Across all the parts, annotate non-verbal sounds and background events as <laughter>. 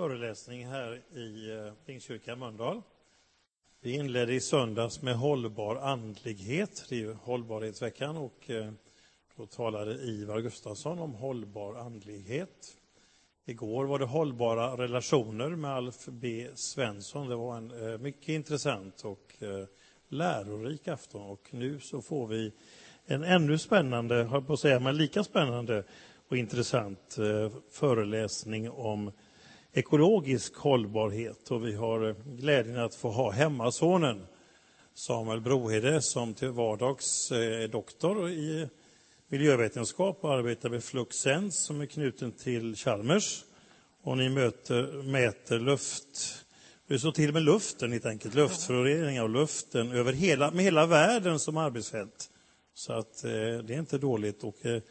föreläsning här i eh, Pingstkyrkan Mölndal. Vi inledde i söndags med hållbar andlighet, det är ju hållbarhetsveckan och eh, då talade Ivar Gustafsson om hållbar andlighet. Igår var det hållbara relationer med Alf B Svensson. Det var en eh, mycket intressant och lärorik afton och nu så får vi en ännu spännande, höll på att säga, men lika spännande och intressant föreläsning om ekologisk hållbarhet. Och vi har eh, glädjen att få ha hemmasonen Samuel Brohede som till vardags eh, är doktor i miljövetenskap och arbetar vid Fluxens som är knuten till Chalmers. Och ni möter, mäter luft, det står till med luften helt enkelt, luftföroreningar och luften över hela, med hela världen som arbetsfält. Så att eh, det är inte dåligt och eh,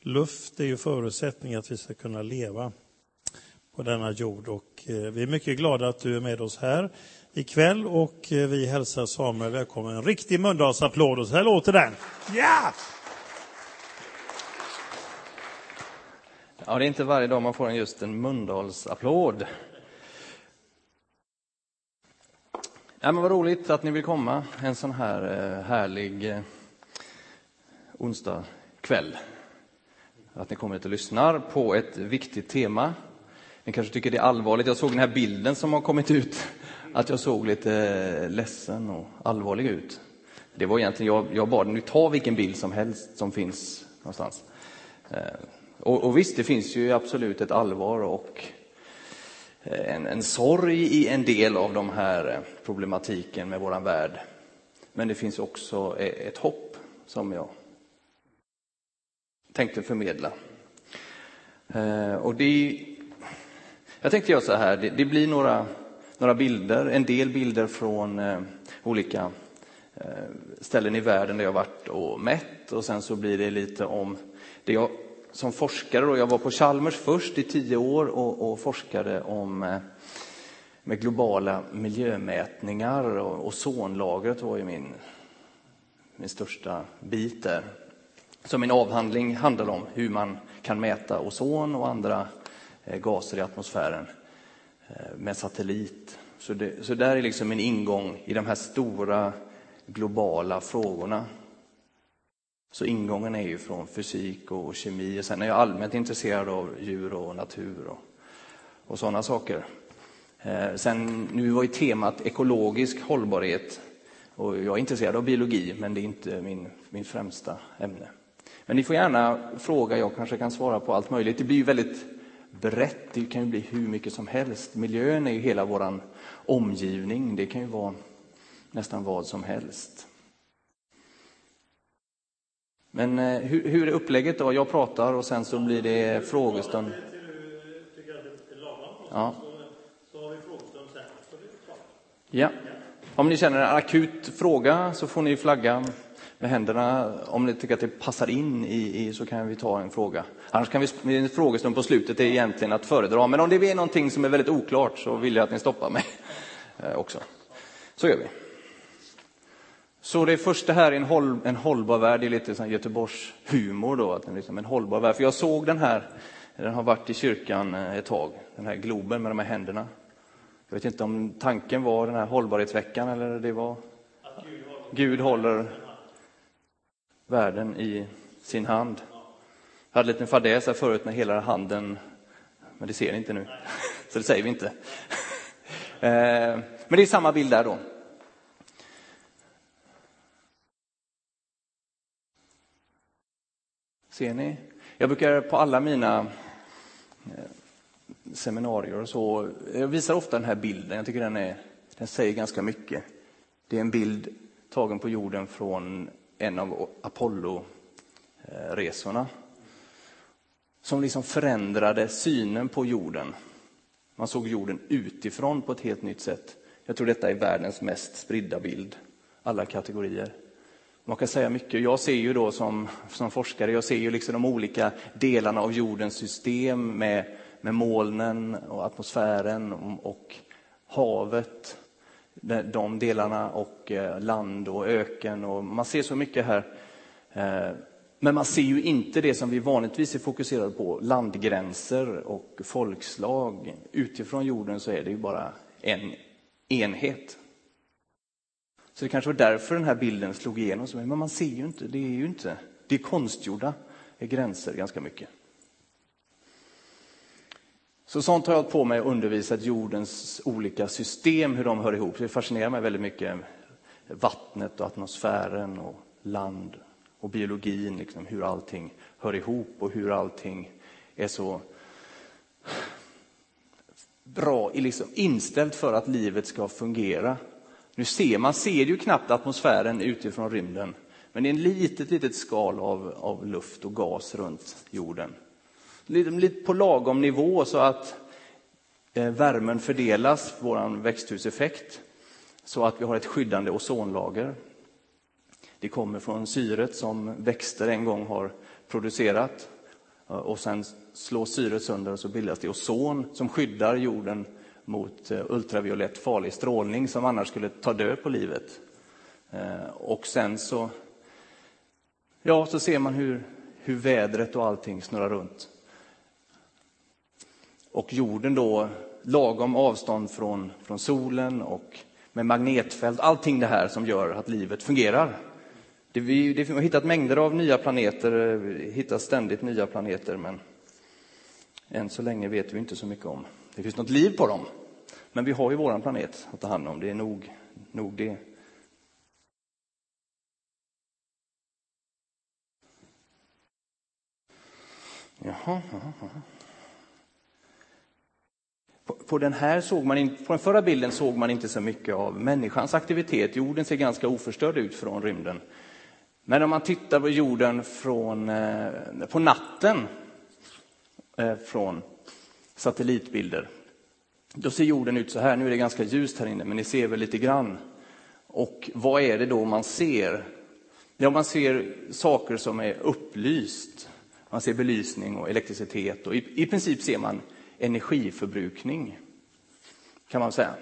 luft är ju förutsättning att vi ska kunna leva på denna jord. Och eh, vi är mycket glada att du är med oss här ikväll och eh, vi hälsar Samuel välkommen. En riktig Mölndalsapplåd och så här låter den. Ja! Ja, det är inte varje dag man får en just en Mölndalsapplåd. Ja, men vad roligt att ni vill komma en sån här eh, härlig onsdag kväll. Att ni kommer hit och lyssnar på ett viktigt tema ni kanske tycker det är allvarligt. Jag såg den här bilden som har kommit ut, att jag såg lite eh, ledsen och allvarlig ut. Det var egentligen, jag, jag bad nu ta vilken bild som helst som finns någonstans. Eh, och, och visst, det finns ju absolut ett allvar och eh, en, en sorg i en del av de här problematiken med våran värld. Men det finns också ett hopp som jag tänkte förmedla. Och det jag tänkte göra så här, det, det blir några, några bilder, en del bilder från eh, olika eh, ställen i världen där jag varit och mätt och sen så blir det lite om det jag som forskare då, jag var på Chalmers först i tio år och, och forskade om eh, med globala miljömätningar och ozonlagret var ju min, min största bit där. Så min avhandling handlade om hur man kan mäta ozon och andra Eh, gaser i atmosfären eh, med satellit. Så, det, så där är liksom min ingång i de här stora globala frågorna. Så ingången är ju från fysik och kemi. Och sen är jag allmänt intresserad av djur och natur och, och sådana saker. Eh, sen, nu var ju temat ekologisk hållbarhet. Och jag är intresserad av biologi, men det är inte min, min främsta ämne. Men ni får gärna fråga, jag kanske kan svara på allt möjligt. Det blir ju väldigt brett, det kan ju bli hur mycket som helst. Miljön är ju hela vår omgivning, det kan ju vara nästan vad som helst. Men eh, hur, hur är upplägget då? Jag pratar och sen så blir det frågestund. Ja. Ja. Om ni känner en akut fråga så får ni flagga med händerna. Om ni tycker att det passar in i, i så kan vi ta en fråga. Annars kan vi, en frågestund på slutet är egentligen att föredra. Men om det är någonting som är väldigt oklart så vill jag att ni stoppar mig <laughs> eh, också. Så gör vi. Så det första här är en, håll, en hållbar värld, det är lite som Göteborgs humor då, att liksom en hållbar värld. För jag såg den här, den har varit i kyrkan eh, ett tag, den här globen med de här händerna. Jag vet inte om tanken var den här hållbarhetsveckan eller det var Gud håller världen i sin hand. Jag hade en liten fadäs här förut med hela handen, men det ser ni inte nu, <laughs> så det säger vi inte. <laughs> Eh, men det är samma bild där då. Ser ni? Jag brukar på alla mina eh, seminarier och så, jag visar ofta den här bilden, jag tycker den, är, den säger ganska mycket. Det är en bild tagen på jorden från en av Apollo-resorna eh, som liksom förändrade synen på jorden. Man såg jorden utifrån på ett helt nytt sätt. Jag tror detta är världens mest spridda bild, alla kategorier. Man kan säga mycket. Jag ser ju då som, som forskare, jag ser ju liksom de olika delarna av jordens system med, med molnen och atmosfären och, och havet de delarna och eh, land och öken. Och man ser så mycket här. Eh, men man ser ju inte det som vi vanligtvis är fokuserade på, landgränser och folkslag. Utifrån jorden så är det ju bara en enhet. Så det kanske var därför den här bilden slog igenom. Men man ser ju inte, det är ju inte, det är konstgjorda gränser ganska mycket. Så sånt har jag på mig och undervisat jordens olika system, hur de hör ihop. Det fascinerar mig väldigt mycket. Vattnet och atmosfären och land och biologin, liksom, hur allting hör ihop och hur allting är så bra liksom, inställt för att livet ska fungera. Nu ser man ser ju knappt atmosfären utifrån rymden, men det är en litet, litet skal av, av luft och gas runt jorden. Lite på lagom nivå så att eh, värmen fördelas, vår växthuseffekt, så att vi har ett skyddande ozonlager. Det kommer från syret som växter en gång har producerat och sen slås syret sönder och så bildas det ozon som skyddar jorden mot eh, ultraviolett farlig strålning som annars skulle ta död på livet. Eh, och sen så, ja, så ser man hur, hur vädret och allting snurrar runt. Och jorden då, lagom avstånd från, från solen och med magnetfält, allting det här som gör att livet fungerar. Det, vi, det, vi har hittat mängder av nya planeter, eh, hittar ständigt nya planeter, men än så länge vet vi inte så mycket om det finns något liv på dem. Men vi har ju våran planet att ta hand om, det är nog, nog det. Jaha, jaha, jaha. På, på, den här såg man in, på den förra bilden såg man inte så mycket av människans aktivitet. Jorden ser ganska oförstörd ut från rymden. Men om man tittar på jorden från, eh, på natten eh, från satellitbilder, då ser jorden ut så här. Nu är det ganska ljust här inne, men ni ser väl lite grann. Och vad är det då man ser? Ja, man ser saker som är upplyst. Man ser belysning och elektricitet och i, i princip ser man energiförbrukning, kan man säga.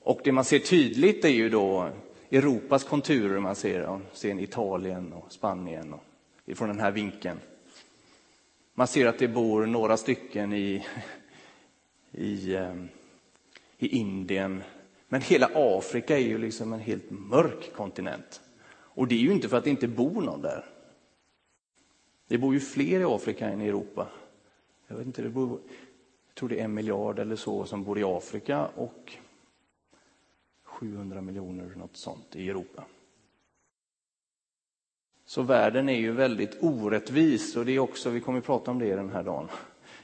Och det man ser tydligt är ju då Europas konturer man ser, man ser Italien och Spanien och ifrån den här vinkeln. Man ser att det bor några stycken i, i, ehm, i Indien. Men hela Afrika är ju liksom en helt mörk kontinent. Och det är ju inte för att det inte bor någon där. Det bor ju fler i Afrika än i Europa. Jag, vet inte, det bor, jag tror det är en miljard eller så som bor i Afrika och 700 miljoner, något sånt, i Europa. Så världen är ju väldigt orättvis och det är också, vi kommer att prata om det den här dagen,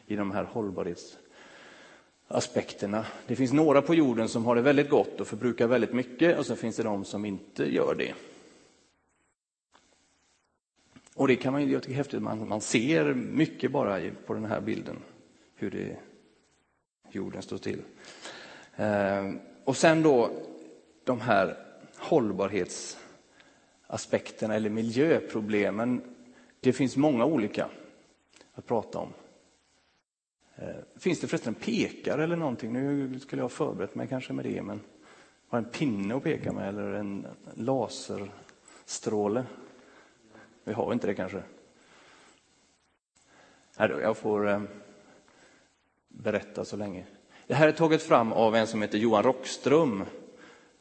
i de här hållbarhetsaspekterna. Det finns några på jorden som har det väldigt gott och förbrukar väldigt mycket och så finns det de som inte gör det. Och det kan man ju, jag tycker är häftigt, man, man ser mycket bara på den här bilden, hur det, jorden står till. Eh, och sen då de här hållbarhetsaspekterna eller miljöproblemen. Det finns många olika att prata om. Eh, finns det förresten en pekare eller någonting? Nu skulle jag ha förberett mig kanske med det, men har en pinne att peka med eller en laserstråle? Vi har inte det kanske. Jag får eh, berätta så länge. Det här är taget fram av en som heter Johan Rockström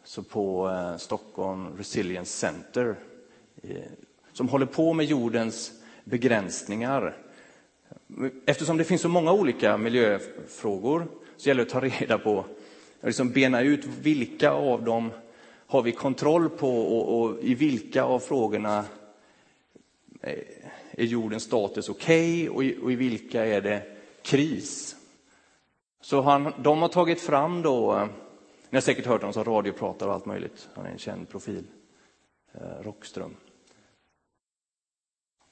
så på eh, Stockholm Resilience Center som håller på med jordens begränsningar. Eftersom det finns så många olika miljöfrågor så gäller det att ta reda på, liksom bena ut vilka av dem har vi kontroll på och, och i vilka av frågorna eh, är jordens status okej okay, och, och, i vilka är det kris. Så han, de har tagit fram då eh, ni har säkert hört honom som radiopratare och allt möjligt. Han är en känd profil. Eh, Rockström.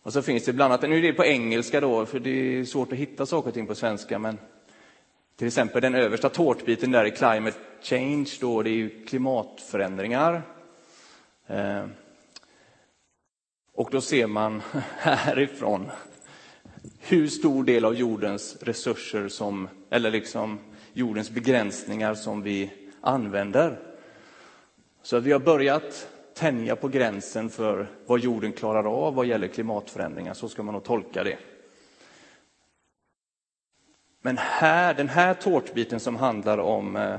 Och så finns det bland annat, nu är det på engelska då, för det är svårt att hitta saker och ting på svenska, men till exempel den översta tårtbiten där i climate change, då det är ju klimatförändringar. Eh, och då ser man <laughs> härifrån hur stor del av jordens resurser som, eller liksom jordens begränsningar som vi använder. Så vi har börjat tänja på gränsen för vad jorden klarar av vad gäller klimatförändringar. Så ska man nog tolka det. Men här, den här tårtbiten som handlar om eh,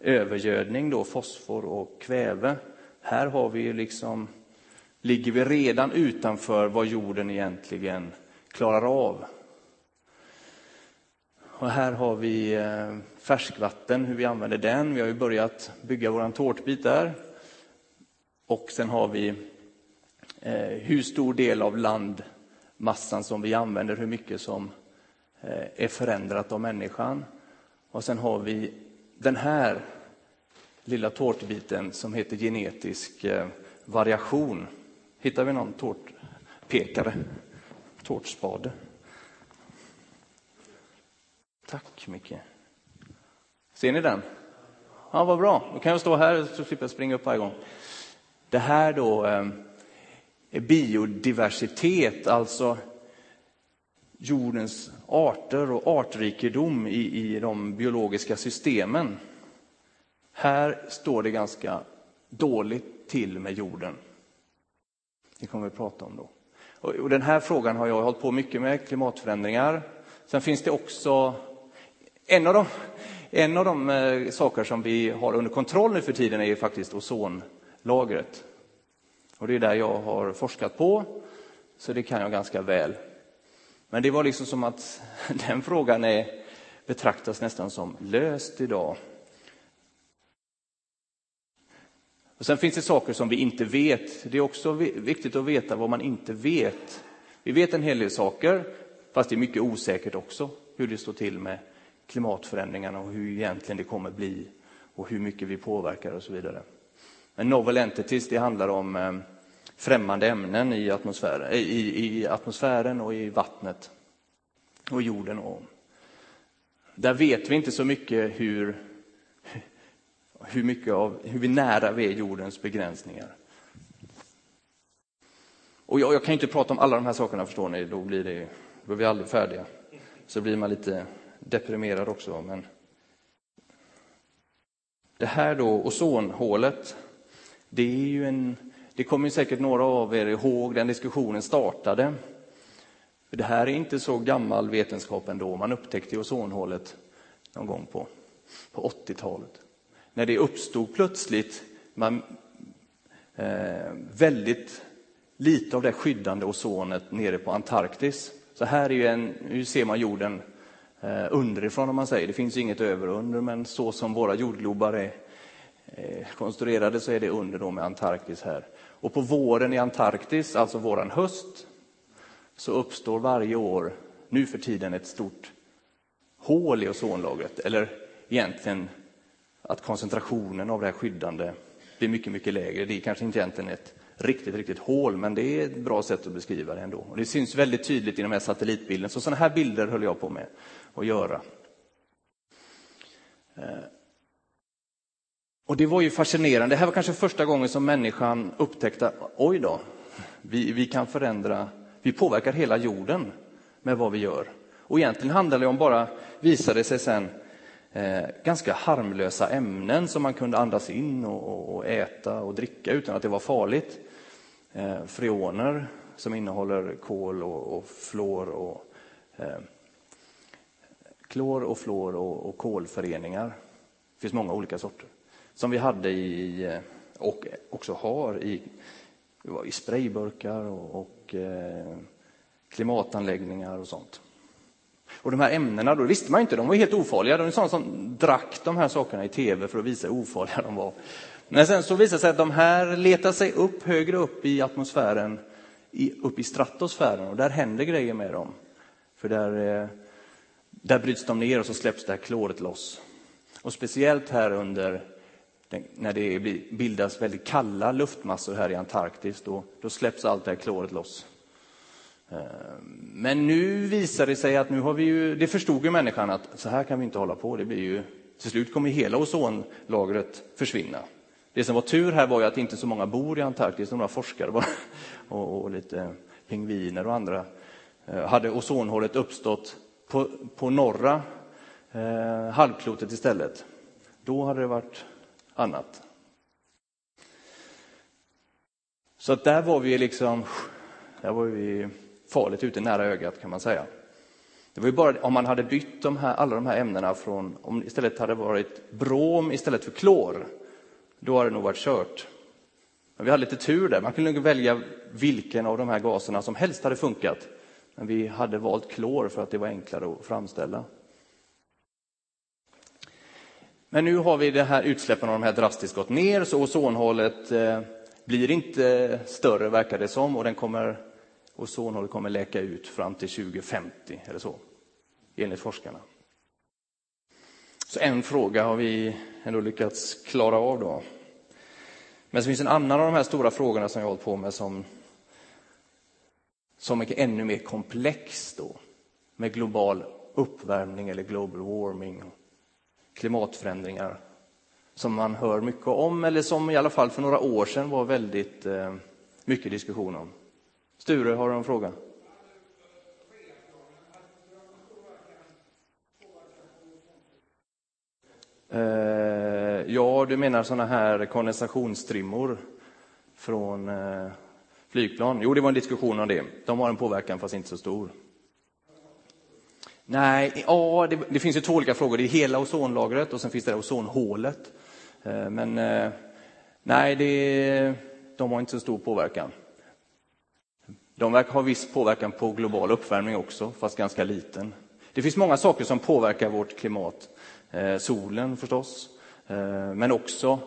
övergödning, då, fosfor och kväve, här har vi liksom, ligger vi redan utanför vad jorden egentligen klarar av. Och här har vi eh, färskvatten, hur vi använder den. Vi har ju börjat bygga vår tårtbit där. Och sen har vi eh, hur stor del av landmassan som vi använder, hur mycket som eh, är förändrat av människan. Och sen har vi den här lilla tårtbiten som heter genetisk eh, variation. Hittar vi någon tårtpekare? Tårtspade? Tack Micke. Ser ni den? Ja, vad bra. Då kan jag stå här så slipper jag springa upp varje gång. Det här då eh, är biodiversitet, alltså jordens arter och artrikedom i, i de biologiska systemen. Här står det ganska dåligt till med jorden. Det kommer vi prata om då. Och, och den här frågan har jag hållit på mycket med, klimatförändringar. Sen finns det också en av de, en av de eh, saker som vi har under kontroll nu för tiden är ju faktiskt ozonlagret. Och det är där jag har forskat på, så det kan jag ganska väl. Men det var liksom som att <laughs> den frågan är, betraktas nästan som löst idag. Och sen finns det saker som vi inte vet. Det är också viktigt att veta vad man inte vet. Vi vet en hel del saker, fast det är mycket osäkert också hur det står till med klimatförändringarna och hur egentligen det kommer bli och hur mycket vi påverkar och så vidare. Men novel entities, det handlar om eh, främmande ämnen i atmosfären, eh, i, i atmosfären och i vattnet och jorden. Och där vet vi inte så mycket hur, <laughs> hur, mycket av, hur nära vi är jordens begränsningar. Och jag, jag kan inte prata om alla de här sakerna, förstår ni, då blir, det, då är vi aldrig färdiga. Så blir man lite deprimerad också. Men det här då, ozonhålet, det är ju en... Det kommer säkert några av er ihåg, den diskussionen startade. Det här är inte så gammal vetenskap ändå. Man upptäckte ozonhålet någon gång på, på 80-talet. När det uppstod plötsligt man, eh, väldigt lite av det skyddande ozonet nere på Antarktis. Så här är ju en, nu ser man jorden eh, underifrån om man säger. Det finns inget över och under, men så som våra jordglobar är eh, konstruerade så är det under då med Antarktis här. Och på våren i Antarktis, alltså våran höst, så uppstår varje år, nu för tiden, ett stort hål i ozonlagret. Eller egentligen att koncentrationen av det här skyddande blir mycket, mycket lägre. Det är kanske inte egentligen ett riktigt, riktigt hål, men det är ett bra sätt att beskriva det ändå. Och det syns väldigt tydligt i de här satellitbilderna. Så sådana här bilder höll jag på med att göra. Eh. Och det var ju fascinerande. Det här var kanske första gången som människan upptäckte, oj då, vi, vi kan förändra, vi påverkar hela jorden med vad vi gör. Och egentligen handlar det om bara, visade sig sen, eh, ganska harmlösa ämnen som man kunde andas in och, och, äta och dricka utan att det var farligt. Eh, freoner som innehåller kol och, och fluor och eh, klor och fluor och, och kolföreningar. Det finns många olika sorter. Som vi hade i, eh, och också har i, i sprayburkar och, och eh, klimatanläggningar och sånt. Och de här ämnena, då visste man inte, de var helt ofarliga. De var sådana som drack de här sakerna i tv för att visa hur ofarliga de var. Men sen så visar det sig att de här letar sig upp högre upp i atmosfären, i, upp i stratosfären och där händer grejer med dem. För där, eh, där bryts de ner och så släpps det här kloret loss. Och speciellt här under när det bildas väldigt kalla luftmassor här i Antarktis, då, då släpps allt det här kloret loss. Eh, men nu visar det sig att nu har vi ju, det förstod ju människan att så här kan vi inte hålla på. Det blir ju, till slut kommer hela ozonlagret försvinna. Det som var tur här var ju att inte så många bor i Antarktis, några forskare bara, <laughs> och, och lite pingviner och andra. Eh, hade ozonhålet uppstått på, på norra eh, halvklotet istället, då hade det varit annat. Så att där var vi liksom, där var vi farligt ute nära ögat kan man säga. Det var ju bara om man hade bytt de här, alla de här ämnena från, om istället hade varit brom istället för klor, då hade det nog varit kört. Men vi hade lite tur där, man kunde välja vilken av de här gaserna som helst hade funkat. Men vi hade valt klor för att det var enklare att framställa. Men nu har vi det här utsläppen av de här drastiskt gått ner, så ozonhålet eh, blir inte större verkar det som och den kommer, ozonhålet kommer läka ut fram till 2050 eller så, enligt forskarna. Så en fråga har vi ändå lyckats klara av då. Men så finns en annan av de här stora frågorna som jag har hållit på med som, som är ännu mer komplex då, med global uppvärmning eller global warming, klimatförändringar som man hör mycket om, eller som i alla fall för några år sedan var väldigt eh, mycket diskussion om. Sture, har du en fråga? Eh, ja, du menar sådana här kondensationstrimmor från eh, flygplan? Jo, det var en diskussion om det. De har en påverkan, fast inte så stor. Nej, ja, det, det, finns ju två olika frågor. Det är hela ozonlagret och sen finns det ozonhålet. Eh, men eh, nej, det, de har inte så stor påverkan. De verkar ha viss påverkan på global uppvärmning också, fast ganska liten. Det finns många saker som påverkar vårt klimat. Eh, solen förstås, eh, men också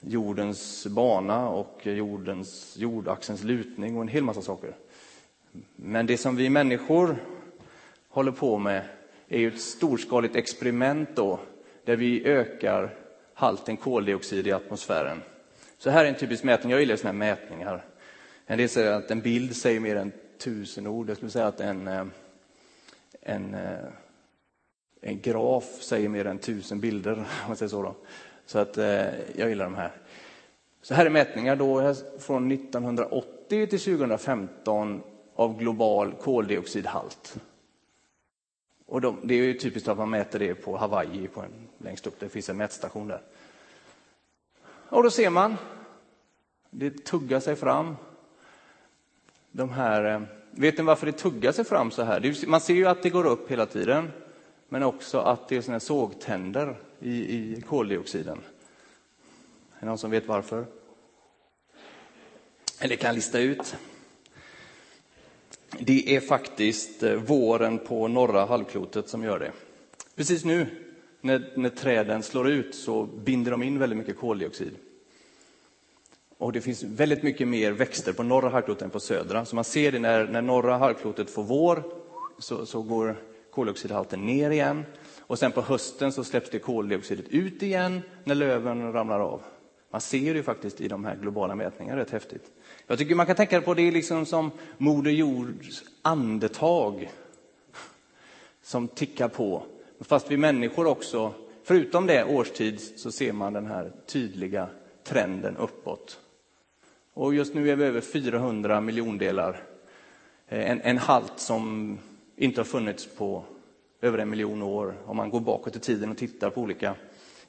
jordens bana och jordens, jordaxelns lutning och en hel massa saker. Men det som vi människor håller på med är ju ett storskaligt experiment då, där vi ökar halten koldioxid i atmosfären. Så här är en typisk mätning. Jag gillar sådana här mätningar. En del säger att en bild säger mer än tusen ord. Jag skulle säga att en, eh, en, en graf säger mer än tusen bilder, <laughs> om man säger så. Då. Så att eh, jag gillar de här. Så här är mätningar då från 1980 till 2015 av global koldioxidhalt. Och de, det är ju typiskt att man mäter det på Hawaii, på en, längst upp. Det finns en mätstation där. Och då ser man, det tuggar sig fram. De här, eh, vet ni varför det tuggar sig fram så här? Man ser ju att det går upp hela tiden, men också att det är såna sågtänder i, i koldioxiden. Är det någon som vet varför? Eller kan lista ut? Det är faktiskt eh, våren på norra halvklotet som gör det. Precis nu när, när träden slår ut så binder de in väldigt mycket koldioxid. Och det finns väldigt mycket mer växter på norra halvklotet än på södra. Så man ser det när, när norra halvklotet får vår så, så går koldioxidhalten ner igen. Och sen på hösten så släpps det koldioxidet ut igen när löven ramlar av. Man ser det faktiskt i de här globala mätningarna, rätt häftigt. Jag tycker man kan tänka på det liksom som Moder Jords andetag som tickar på. Fast vi människor också, förutom det årstids, så ser man den här tydliga trenden uppåt. Och just nu är vi över 400 miljondelar. Eh, en, en halt som inte har funnits på över en miljon år. Om man går bakåt i tiden och tittar på olika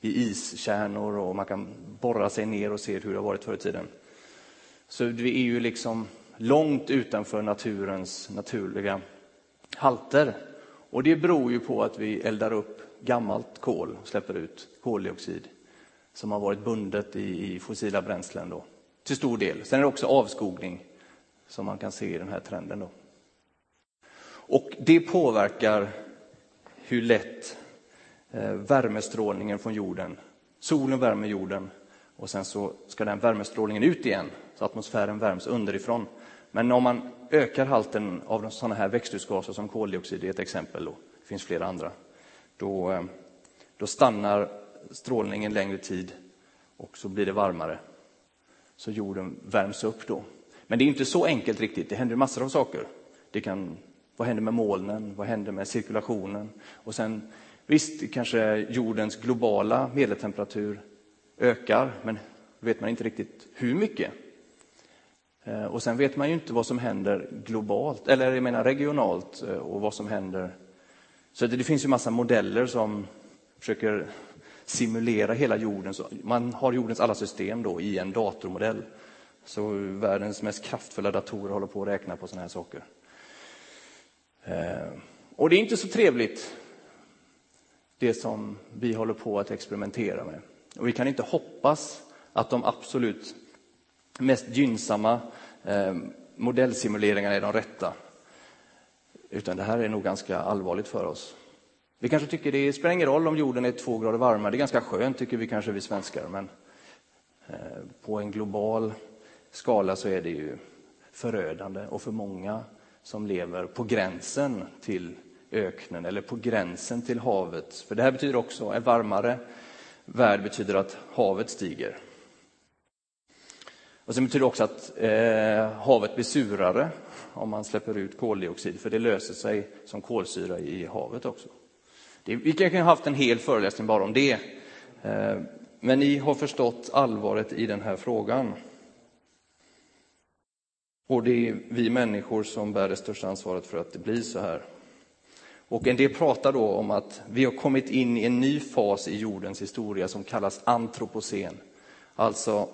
i iskärnor och man kan borra sig ner och se hur det har varit förr i tiden. Så vi är ju liksom långt utanför naturens naturliga halter. Och det beror ju på att vi eldar upp gammalt kol och släpper ut koldioxid som har varit bundet i, fossila bränslen då, till stor del. Sen är det också avskogning som man kan se i den här trenden. Då. Och det påverkar hur lätt eh, värmestrålningen från jorden, solen värmer jorden och sen så ska den värmestrålningen ut igen så atmosfären värms underifrån. Men om man ökar halten av sådana här växthusgaser som koldioxid är ett exempel, och det finns flera andra, då, eh, då stannar strålningen längre tid och så blir det varmare. Så jorden värms upp då. Men det är inte så enkelt riktigt, det händer massor av saker. Det kan, vad händer med molnen? Vad händer med cirkulationen? Och sen, visst, kanske jordens globala medeltemperatur ökar, men vet man inte riktigt hur mycket. Eh, och sen vet man ju inte vad som händer globalt, eller jag menar regionalt, eh, och vad som händer. Så det, det finns ju massa modeller som försöker simulera hela jorden. Så man har jordens alla system då i en datormodell Så världens mest kraftfulla datorer håller på att räkna på sådana här saker. Eh, och det är inte så trevligt, det som vi håller på att experimentera med. Och vi kan inte hoppas att de absolut mest gynnsamma eh, modellsimuleringarna är de rätta. Utan det här är nog ganska allvarligt för oss. Vi kanske tycker det spelar ingen roll om jorden är två grader varmare. Det är ganska skönt tycker vi kanske vi svenskar. Men eh, på en global skala så är det ju förödande och för många som lever på gränsen till öknen eller på gränsen till havet. För det här betyder också, en varmare värld betyder att havet stiger. Och sen betyder det också att eh, havet blir surare om man släpper ut koldioxid, för det löser sig som kolsyra i havet också. Det, vi kanske har haft en hel föreläsning bara om det. Eh, men ni har förstått allvaret i den här frågan. Och det är vi människor som bär det största ansvaret för att det blir så här. Och en del pratar då om att vi har kommit in i en ny fas i jordens historia som kallas antropocen. Alltså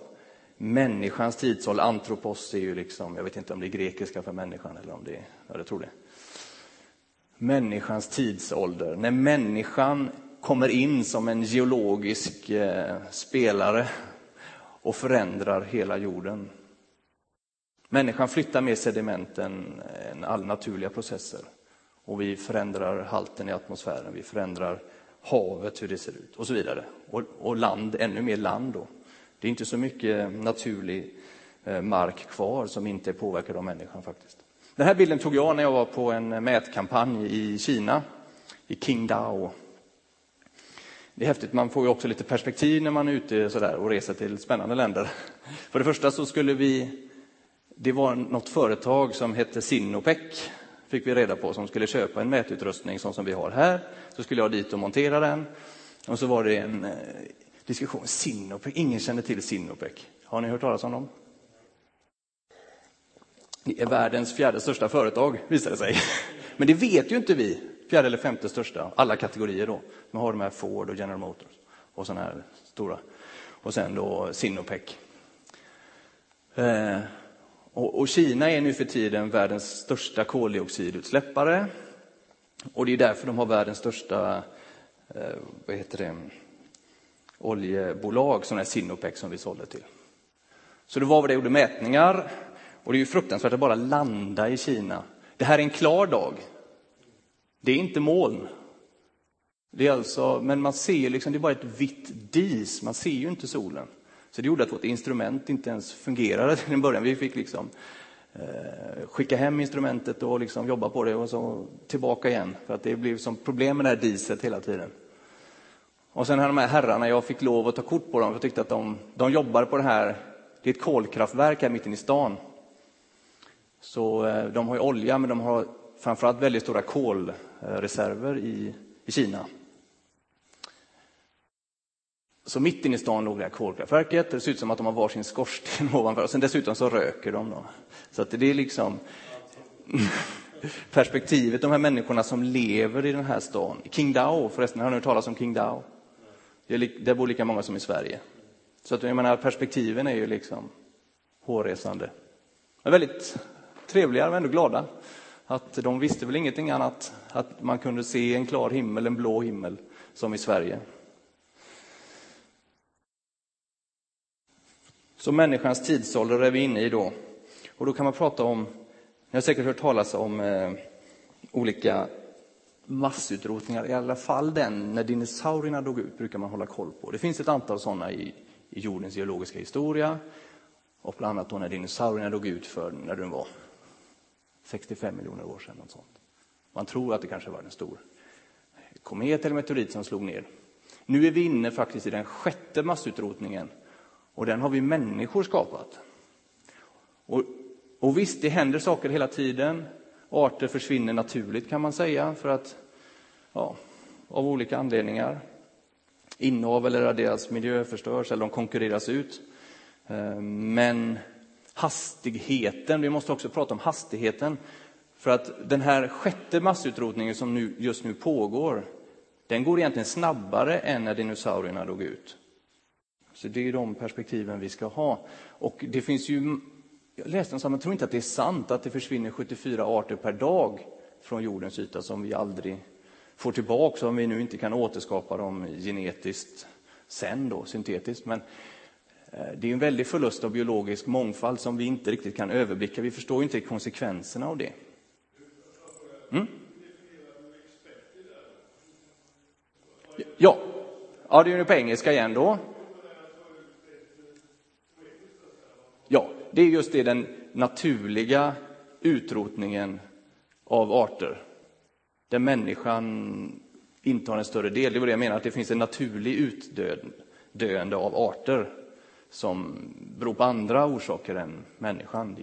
människans tidsålder. Antropos är ju liksom, jag vet inte om det är grekiska för människan eller om det är, ja jag tror det. Människans tidsålder. När människan kommer in som en geologisk eh, spelare och förändrar hela jorden. Människan flyttar med sedimenten än alla naturliga processer. Och vi förändrar halten i atmosfären, vi förändrar havet, hur det ser ut och så vidare. Och, och land, ännu mer land då. Det är inte så mycket naturlig eh, mark kvar som inte är påverkad av människan faktiskt. Den här bilden tog jag när jag var på en eh, mätkampanj i Kina, i Qingdao. Det är häftigt, man får ju också lite perspektiv när man är ute sådär och reser till spännande länder. <laughs> För det första så skulle vi, det var något företag som hette Sinopec, fick vi reda på, som skulle köpa en mätutrustning som, som vi har här. Så skulle jag dit och montera den. Och så var det en eh, diskussion. Sinopec, ingen känner till Sinopec. Har ni hört talas om dem? Det är världens fjärde största företag, visar det sig. <laughs> Men det vet ju inte vi. Fjärde eller femte största, alla kategorier då. Man har de här Ford och General Motors och sådana här stora. Och sen då Sinopec. Eh, och, och Kina är nu för tiden världens största koldioxidutsläppare. Och det är därför de har världens största, eh, vad heter det, oljebolag, som är Sinopec som vi sålde till. Så det var vad det gjorde mätningar. Och det är ju fruktansvärt att bara landa i Kina. Det här är en klar dag. Det är inte moln. Det är alltså, men man ser liksom, det är bara ett vitt dis, man ser ju inte solen. Så det gjorde att vårt instrument inte ens fungerade till en början. Vi fick liksom eh, skicka hem instrumentet och liksom jobba på det och så tillbaka igen. För att det blev som problem med det här diset hela tiden. Och sen här de här herrarna, jag fick lov att ta kort på dem, för jag tyckte att de, de jobbar på det här, det är ett kolkraftverk här mitt inne i stan. Så eh, de har ju olja, men de har framförallt väldigt stora kolreserver i, i Kina. Så mitt inne i stan låg det här kolkraftverket. Det ser ut som att de har varsin skorsten <laughs> ovanför. Och sen dessutom så röker de. Då. Så att det är liksom <laughs> perspektivet, de här människorna som lever i den här stan. Qingdao, förresten, har ni hört talas om Qingdao? Där bor lika många som i Sverige. Så att jag menar, perspektiven är ju liksom hårresande. Men väldigt trevliga, men ändå glada. Att de visste väl ingenting annat, att man kunde se en klar himmel, en blå himmel, som i Sverige. Så människans tidsålder är vi inne i då. Och då kan man prata om, ni har säkert hört talas om eh, olika massutrotningar, i alla fall den när dinosaurierna dog ut, brukar man hålla koll på. Det finns ett antal sådana i, i jordens geologiska historia. Och bland annat då när dinosaurierna dog ut för, när den var 65 miljoner år sedan. Något sånt. Man tror att det kanske var en stor komet eller meteorit som slog ner. Nu är vi inne faktiskt i den sjätte massutrotningen och den har vi människor skapat. Och, och visst, det händer saker hela tiden. Arter försvinner naturligt kan man säga för att, ja, av olika anledningar. Innehav eller deras miljö förstörs eller de konkurreras ut. Eh, men hastigheten, vi måste också prata om hastigheten. För att den här sjätte massutrotningen som nu, just nu pågår, den går egentligen snabbare än när dinosaurierna dog ut. Så det är de perspektiven vi ska ha. Och det finns ju, jag läste någonstans, man tror inte att det är sant att det försvinner 74 arter per dag från jordens yta som vi aldrig får tillbaka om vi nu inte kan återskapa dem genetiskt sen då, syntetiskt. Men eh, det är en väldig förlust av biologisk mångfald som vi inte riktigt kan överblicka. Vi förstår inte konsekvenserna av det. Mm? Ja. ja, det är ju på engelska igen då. Ja, det är just det, den naturliga utrotningen av arter. Där människan inte har en större del. Det var det jag menar, att det finns en naturlig utdöende av arter som beror på andra orsaker än människan.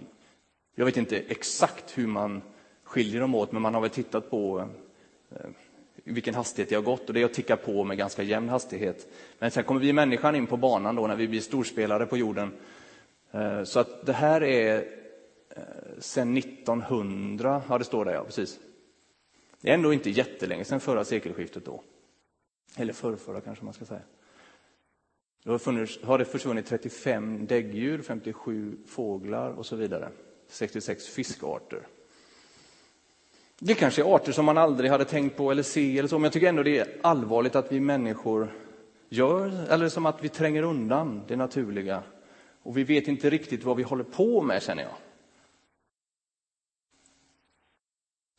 Jag vet inte exakt hur man skiljer dem åt, men man har väl tittat på eh, vilken hastighet det har gått och det har tickat på med ganska jämn hastighet. Men sen kommer vi människan in på banan då när vi blir storspelare på jorden. Eh, så att det här är sedan sen 1900, ja det står där ja, precis. Det är ändå inte jättelänge sedan förra sekelskiftet då. Eller förrförra kanske man ska säga. Då har, funnits, har det försvunnit 35 däggdjur, 57 fåglar och så vidare. 66 fiskarter. Det kanske är arter som man aldrig hade tänkt på eller se eller så, men jag tycker ändå det är allvarligt att vi människor gör, eller som att vi tränger undan det naturliga. Och vi vet inte riktigt vad vi håller på med, känner jag.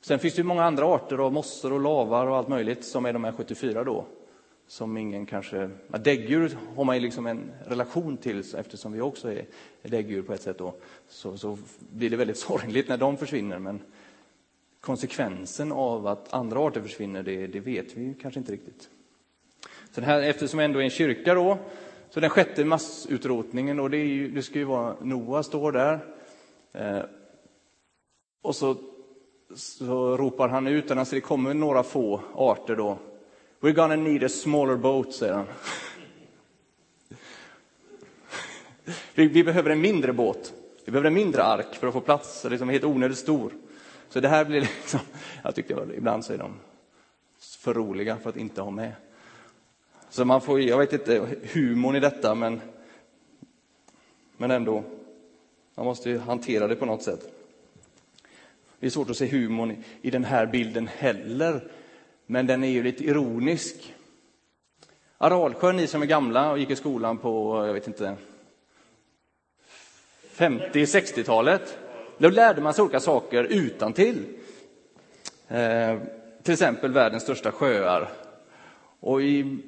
Sen finns det ju många andra arter av mossor och lavar och allt möjligt som är de här 74 då. Som ingen kanske... Däggdjur har man ju liksom en relation till eftersom vi också är däggdjur på ett sätt då. Så, så blir det väldigt <laughs> sorgligt när de försvinner. Men konsekvensen av att andra arter försvinner, det, det vet vi kanske inte riktigt. Så här, eftersom det ändå är en kyrka då, så den sjätte massutrotningen, och det, är ju, det ska ju vara Noa står där. Eh, och så, så ropar han ut den, alltså det kommer några få arter då. We're gonna need a smaller boat, säger han. <laughs> vi, vi, behöver en mindre båt. Vi behöver en mindre ark för att få plats, liksom helt onödigt stor. Så det här blir <laughs> liksom, jag tyckte ibland så är de för roliga för att inte ha med. Så man får, jag vet inte humorn i detta, men, men ändå, man måste ju hantera det på något sätt. Det är svårt att se humorn i den här bilden heller, men den är ju lite ironisk. Aralsjön, ni som är gamla och gick i skolan på, jag vet inte, 50-60-talet, då lärde man sig olika saker utan till. Eh, till exempel världens största sjöar. Och i,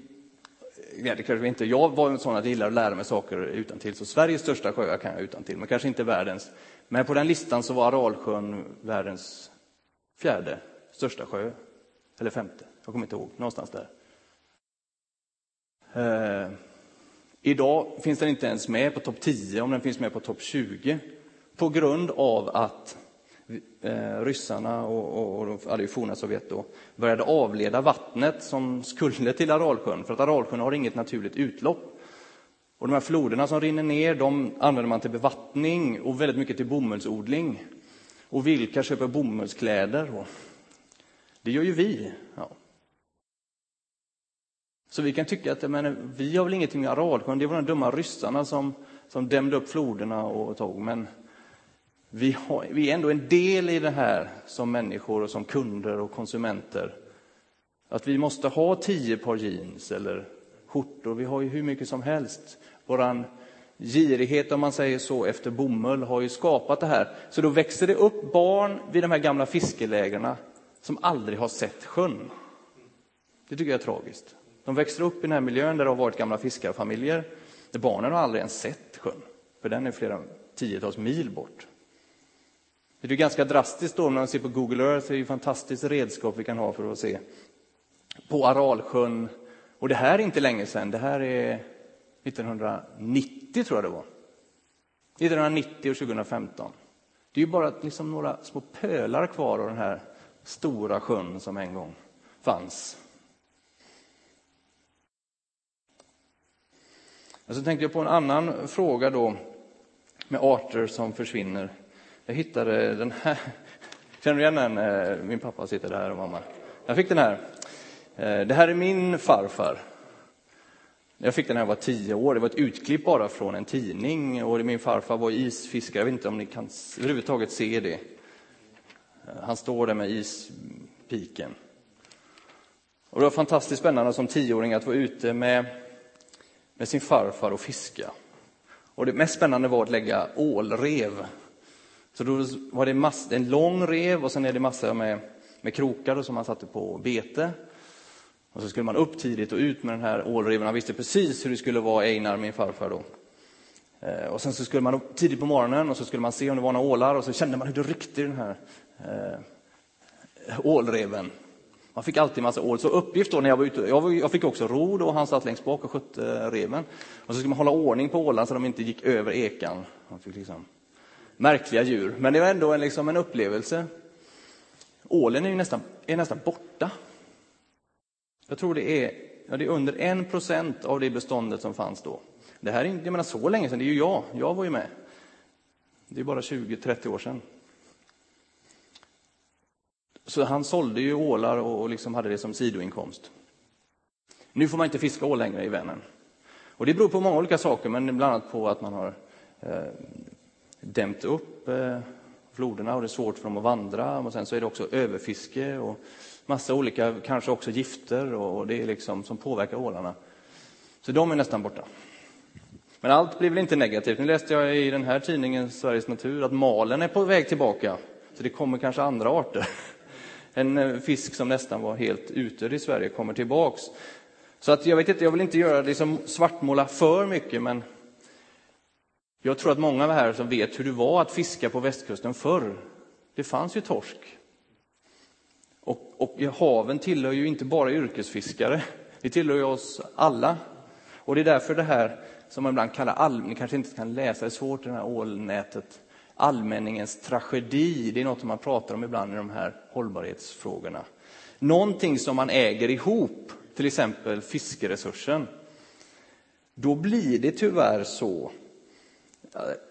ja, det kanske inte, jag var en sån att gillar att lära mig saker utan till. så Sveriges största sjöar kan jag utan till, men kanske inte världens. Men på den listan så var Aralsjön världens fjärde största sjö. Eller femte, jag kommer inte ihåg, någonstans där. Eh, idag finns den inte ens med på topp 10, om den finns med på topp 20 på grund av att eh, ryssarna och, och, och det forna Sovjet då, började avleda vattnet som skulle till Aralsjön, för att Aralsjön har inget naturligt utlopp. Och de här floderna som rinner ner, de använder man till bevattning och väldigt mycket till bomullsodling. Och vilka köper bomullskläder? Det gör ju vi. Ja. Så vi kan tycka att men, vi har väl ingenting med Aralsjön, det var de dumma ryssarna som, som dämde upp floderna och tog. Men vi, har, vi är ändå en del i det här som människor och som kunder och konsumenter. Att vi måste ha tio par jeans eller skjortor, vi har ju hur mycket som helst. Våran girighet, om man säger så, efter bomull har ju skapat det här. Så då växer det upp barn vid de här gamla fiskelägren som aldrig har sett sjön. Det tycker jag är tragiskt. De växer upp i den här miljön där det har varit gamla fiskarfamiljer, där barnen har aldrig ens sett sjön, för den är flera tiotals mil bort. Det är ganska drastiskt då när man ser på Google Earth, det är ju ett fantastiskt redskap vi kan ha för att se. På Aralsjön, och det här är inte länge sedan, det här är 1990 tror jag det var. 1990 och 2015. Det är ju bara liksom några små pölar kvar av den här stora sjön som en gång fanns. Och så tänkte jag på en annan fråga då med arter som försvinner. Jag hittade den här. Känner du igen den? Eh, min pappa sitter där och mamma. Jag fick den här. Eh, det här är min farfar. Jag fick den när jag var tio år. Det var ett utklipp bara från en tidning och min farfar var isfiskare. Jag vet inte om ni kan överhuvudtaget se det. Eh, han står där med ispiken. Och det var fantastiskt spännande som tioåring att vara ute med, med sin farfar och fiska. Och det mest spännande var att lägga ålrev. Så då var det mass, en lång rev och sen är det massor med, med krokar som man satte på bete. Och så skulle man upp tidigt och ut med den här ålreven. Han visste precis hur det skulle vara, Einar, min farfar då. Eh, och sen så skulle man upp tidigt på morgonen och så skulle man se om det var några ålar och så kände man hur det ryckte i den här eh, ålreven. Man fick alltid massa ål. Så uppgift då när jag var ute, jag, var, jag fick också ro då, han satt längst bak och skötte reven. Och så skulle man hålla ordning på ålarna så de inte gick över ekan. Man fick liksom, märkliga djur, men det var ändå en, liksom en upplevelse. Ålen är ju nästan, är nästan borta. Jag tror det är, ja, det är under en procent av det beståndet som fanns då. Det här är inte, jag menar så länge sedan, det är ju jag, jag var ju med. Det är bara 20-30 år sedan. Så han sålde ju ålar och liksom hade det som sidoinkomst. Nu får man inte fiska ål längre i Vänern. Och det beror på många olika saker, men bland annat på att man har eh, dämt upp eh, floderna och det är svårt för dem att vandra. Och sen så är det också överfiske och massa olika, kanske också gifter och, det är liksom som påverkar ålarna. Så de är nästan borta. Men allt blir väl inte negativt. Nu läste jag i den här tidningen, Sveriges Natur, att malen är på väg tillbaka. Så det kommer kanske andra arter. <laughs> En eh, fisk som nästan var helt utdöd i Sverige kommer tillbaks. Så att jag vet inte, jag vill inte göra det som svartmåla för mycket, men jag tror att många av här som vet hur det var att fiska på västkusten förr. Det fanns ju torsk. Och, och haven tillhör ju inte bara yrkesfiskare, det tillhör ju oss alla. Och det är därför det här som man ibland kallar, all, ni kanske inte kan läsa, det är svårt i det här ålnätet, allmänningens tragedi, det är något som man pratar om ibland i de här hållbarhetsfrågorna. Någonting som man äger ihop, till exempel fiskeresursen. Då blir det tyvärr så,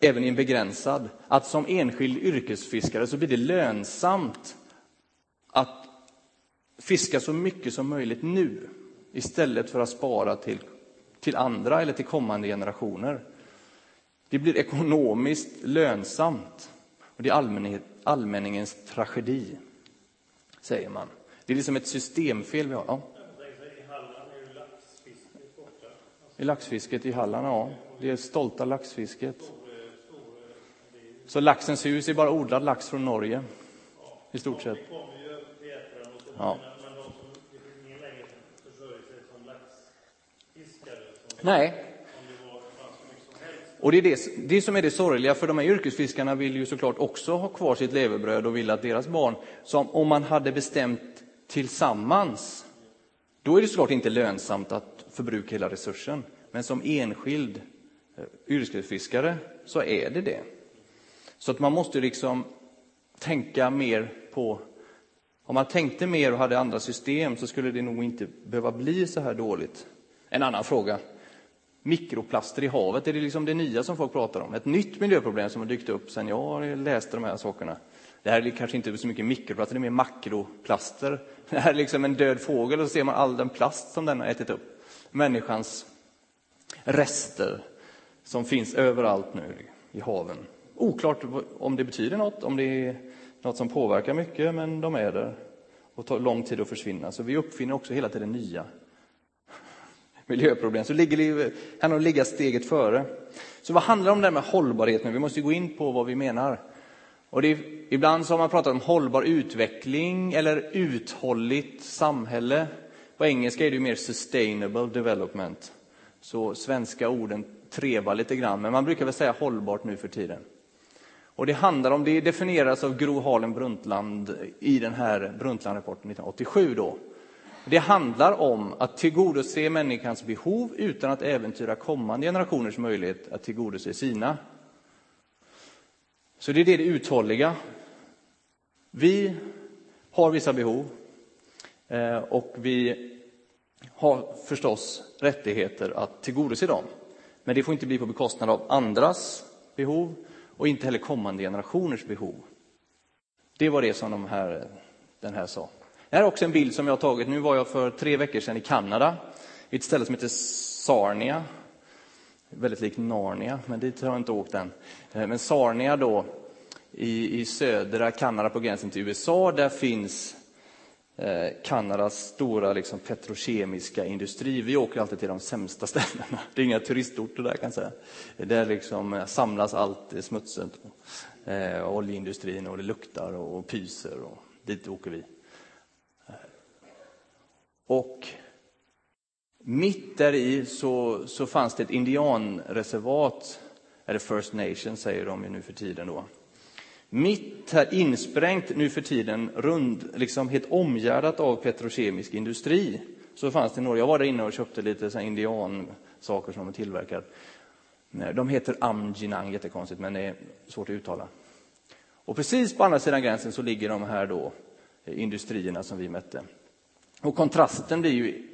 även i en begränsad, att som enskild yrkesfiskare så blir det lönsamt att fiska så mycket som möjligt nu istället för att spara till, till andra eller till kommande generationer. Det blir ekonomiskt lönsamt och det är allmänningens tragedi, säger man. Det är liksom ett systemfel vi har. Ja. I laxfisket i Halland, ja. Det är stolta laxfisket. Så laxens hus är bara odlad lax från Norge, i stort sett. Ja. Nej. Och det är det, det som är det sorgliga, för de här yrkesfiskarna vill ju såklart också ha kvar sitt levebröd och vill att deras barn, som om man hade bestämt tillsammans, då är det såklart inte lönsamt att förbruka hela resursen. Men som enskild Eh, yrkesfiskare så är det det. Så att man måste liksom tänka mer på om man tänkte mer och hade andra system så skulle det nog inte behöva bli så här dåligt. En annan fråga. Mikroplaster i havet, är det liksom det nya som folk pratar om? Ett nytt miljöproblem som har dykt upp sen jag läste de här sakerna. Det här är kanske inte så mycket mikroplaster, det är mer makroplaster. <laughs> Det här är liksom en död fågel och så ser man all den plast som den har ätit upp. Människans rester som finns överallt nu i haven. Oklart om det betyder något, om det är något som påverkar mycket, men de är där och tar lång tid att försvinna. Så vi uppfinner också hela tiden nya miljöproblem. Så ligger, om att ligga steget före. Så vad handlar det om det här med hållbarhet nu? Vi måste gå in på vad vi menar. Och det är, ibland så har man pratat om hållbar utveckling eller uthålligt samhälle. På engelska är det mer sustainable development. Så svenska orden treva lite grann, men man brukar väl säga hållbart nu för tiden. Och det handlar om, det definieras av Gro Harlem Brundtland i den här Brundtlandrapporten 1987 då. Det handlar om att tillgodose människans behov utan att äventyra kommande generationers möjlighet att tillgodose sina. Så det är det, det uthålliga. Vi har vissa behov eh, och vi har förstås rättigheter att tillgodose dem. Men det får inte bli på bekostnad av andras behov och inte heller kommande generationers behov. Det var det som de här, den här sa. Det här är också en bild som jag har tagit. Nu var jag för tre veckor sedan i Kanada i ett ställe som heter Sarnia. Väldigt likt Narnia, men dit har jag inte åkt än. Eh, men Sarnia då, i, i södra Kanada på gränsen till USA, där finns eh, Kanadas stora liksom, petrokemiska industri. Vi åker alltid till de sämsta <laughs> ställena. Det är inga turistorter där kan jag säga. Där liksom samlas allt smutsigt. Eh, oljeindustrin och det luktar och pyser och dit åker vi. Eh, och mitt där i så, så fanns det ett indianreservat, eller First Nation säger de ju nu för tiden då. Mitt här insprängt nu för tiden, rund, liksom helt omgärdat av petrokemisk industri, så fanns det några. Jag var där inne och köpte lite så indiansaker som de tillverkar. De heter Amginang, jättekonstigt, men det är svårt att uttala. Och precis på andra sidan gränsen så ligger de här då eh, industrierna som vi mätte. Och kontrasten blir ju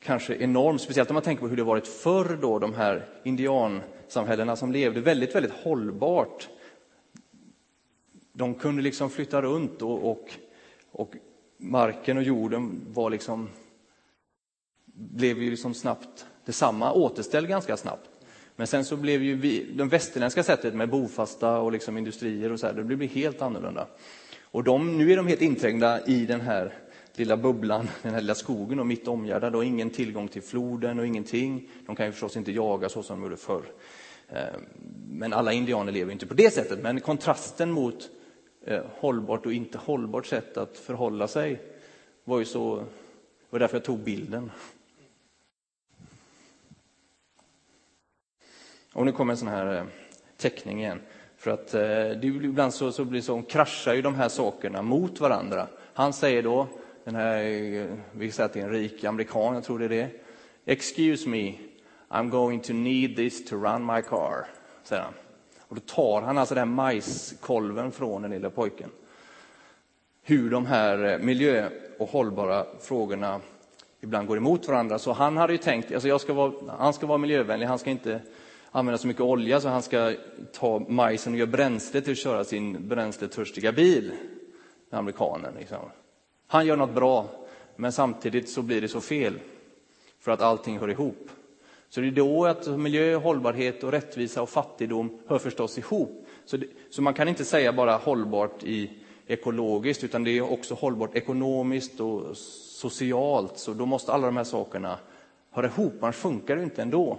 kanske enorm, speciellt om man tänker på hur det varit förr då, de här indiansamhällena som levde väldigt, väldigt hållbart. De kunde liksom flytta runt och, och, och marken och jorden var liksom, blev ju liksom snabbt detsamma, återställd ganska snabbt. Men sen så blev ju vi, det västerländska sättet med bofasta och liksom industrier och så här, det blev helt annorlunda. Och de, nu är de helt inträngda i den här lilla bubblan, <laughs> den här lilla skogen och mitt omgärdad och ingen tillgång till floden och ingenting. De kan ju förstås inte jaga så som de gjorde förr. Eh, men alla indianer lever inte på det sättet. Men kontrasten mot Eh, hållbart och inte hållbart sätt att förhålla sig var ju så, det var därför jag tog bilden. Och nu kommer en sån här eh, teckning igen. För att eh, det ibland så, så blir så, kraschar ju de här sakerna mot varandra. Han säger då, den här, eh, vi säger att det är en rik amerikan, jag tror det är det. Excuse me, I'm going to need this to run my car, säger han. Och då tar han alltså den majskolven från den lilla pojken. Hur de här eh, miljö och hållbara frågorna ibland går emot varandra. Så han hade ju tänkt, alltså jag ska vara, han ska vara miljövänlig, han ska inte använda så mycket olja så han ska ta majsen och göra bränsle till att köra sin bränsletörstiga bil. Amerikanen liksom. Han gör något bra, men samtidigt så blir det så fel för att allting hör ihop. Så det är då att miljö, hållbarhet och rättvisa och fattigdom hör förstås ihop. Så, det, så man kan inte säga bara hållbart i ekologiskt, utan det är också hållbart ekonomiskt och socialt. Så då måste alla de här sakerna höra ihop, annars funkar det inte ändå.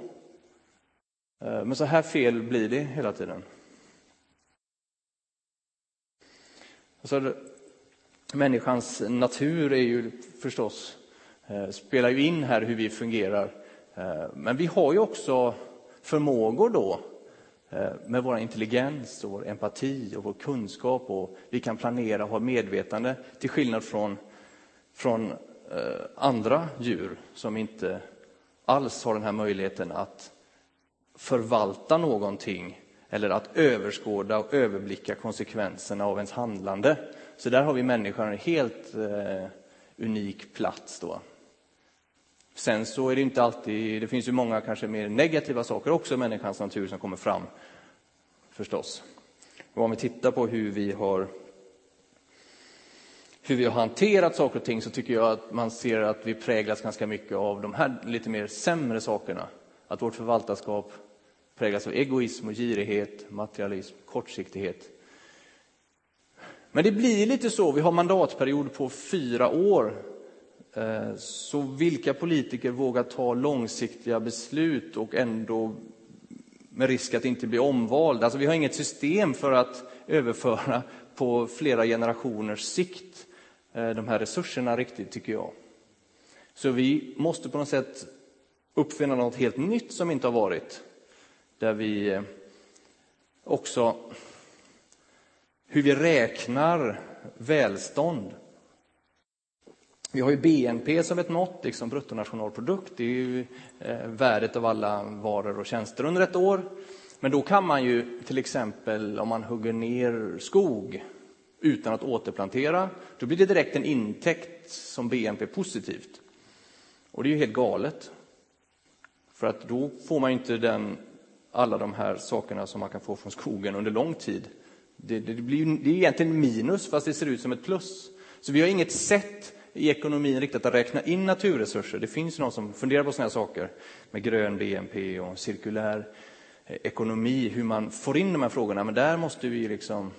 Eh, men så här fel blir det hela tiden. Alltså, människans natur är ju förstås, eh, spelar ju in här hur vi fungerar. Eh, men vi har ju också förmågor då eh, med vår intelligens och vår empati och vår kunskap och vi kan planera och ha medvetande till skillnad från, från eh, andra djur som inte alls har den här möjligheten att förvalta någonting eller att överskåda och överblicka konsekvenserna av ens handlande. Så där har vi människan en helt eh, unik plats då. Sen så är det inte alltid, det finns ju många kanske mer negativa saker också i människans natur som kommer fram, förstås. Och om vi tittar på hur vi har hur vi har hanterat saker och ting så tycker jag att man ser att vi präglas ganska mycket av de här lite mer sämre sakerna. Att vårt förvaltarskap präglas av egoism och girighet, materialism, kortsiktighet. Men det blir lite så, vi har mandatperiod på fyra år. Eh, så vilka politiker vågar ta långsiktiga beslut och ändå med risk att inte bli omvald? Alltså vi har inget system för att överföra på flera generationers sikt eh, de här resurserna riktigt, tycker jag. Så vi måste på något sätt uppfinna något helt nytt som inte har varit. Där vi eh, också hur vi räknar välstånd. Vi har ju BNP som ett mått, liksom bruttonationalprodukt. Det är ju eh, värdet av alla varor och tjänster under ett år. Men då kan man ju till exempel om man hugger ner skog utan att återplantera, då blir det direkt en intäkt som BNP positivt. Och det är ju helt galet. För att då får man inte den, alla de här sakerna som man kan få från skogen under lång tid det, det, blir, det är egentligen minus, fast det ser ut som ett plus. Så vi har inget sätt i ekonomin riktigt att räkna in naturresurser. Det finns någon som funderar på sådana saker med grön BNP och cirkulär eh, ekonomi, hur man får in de här frågorna. Men där måste vi liksom...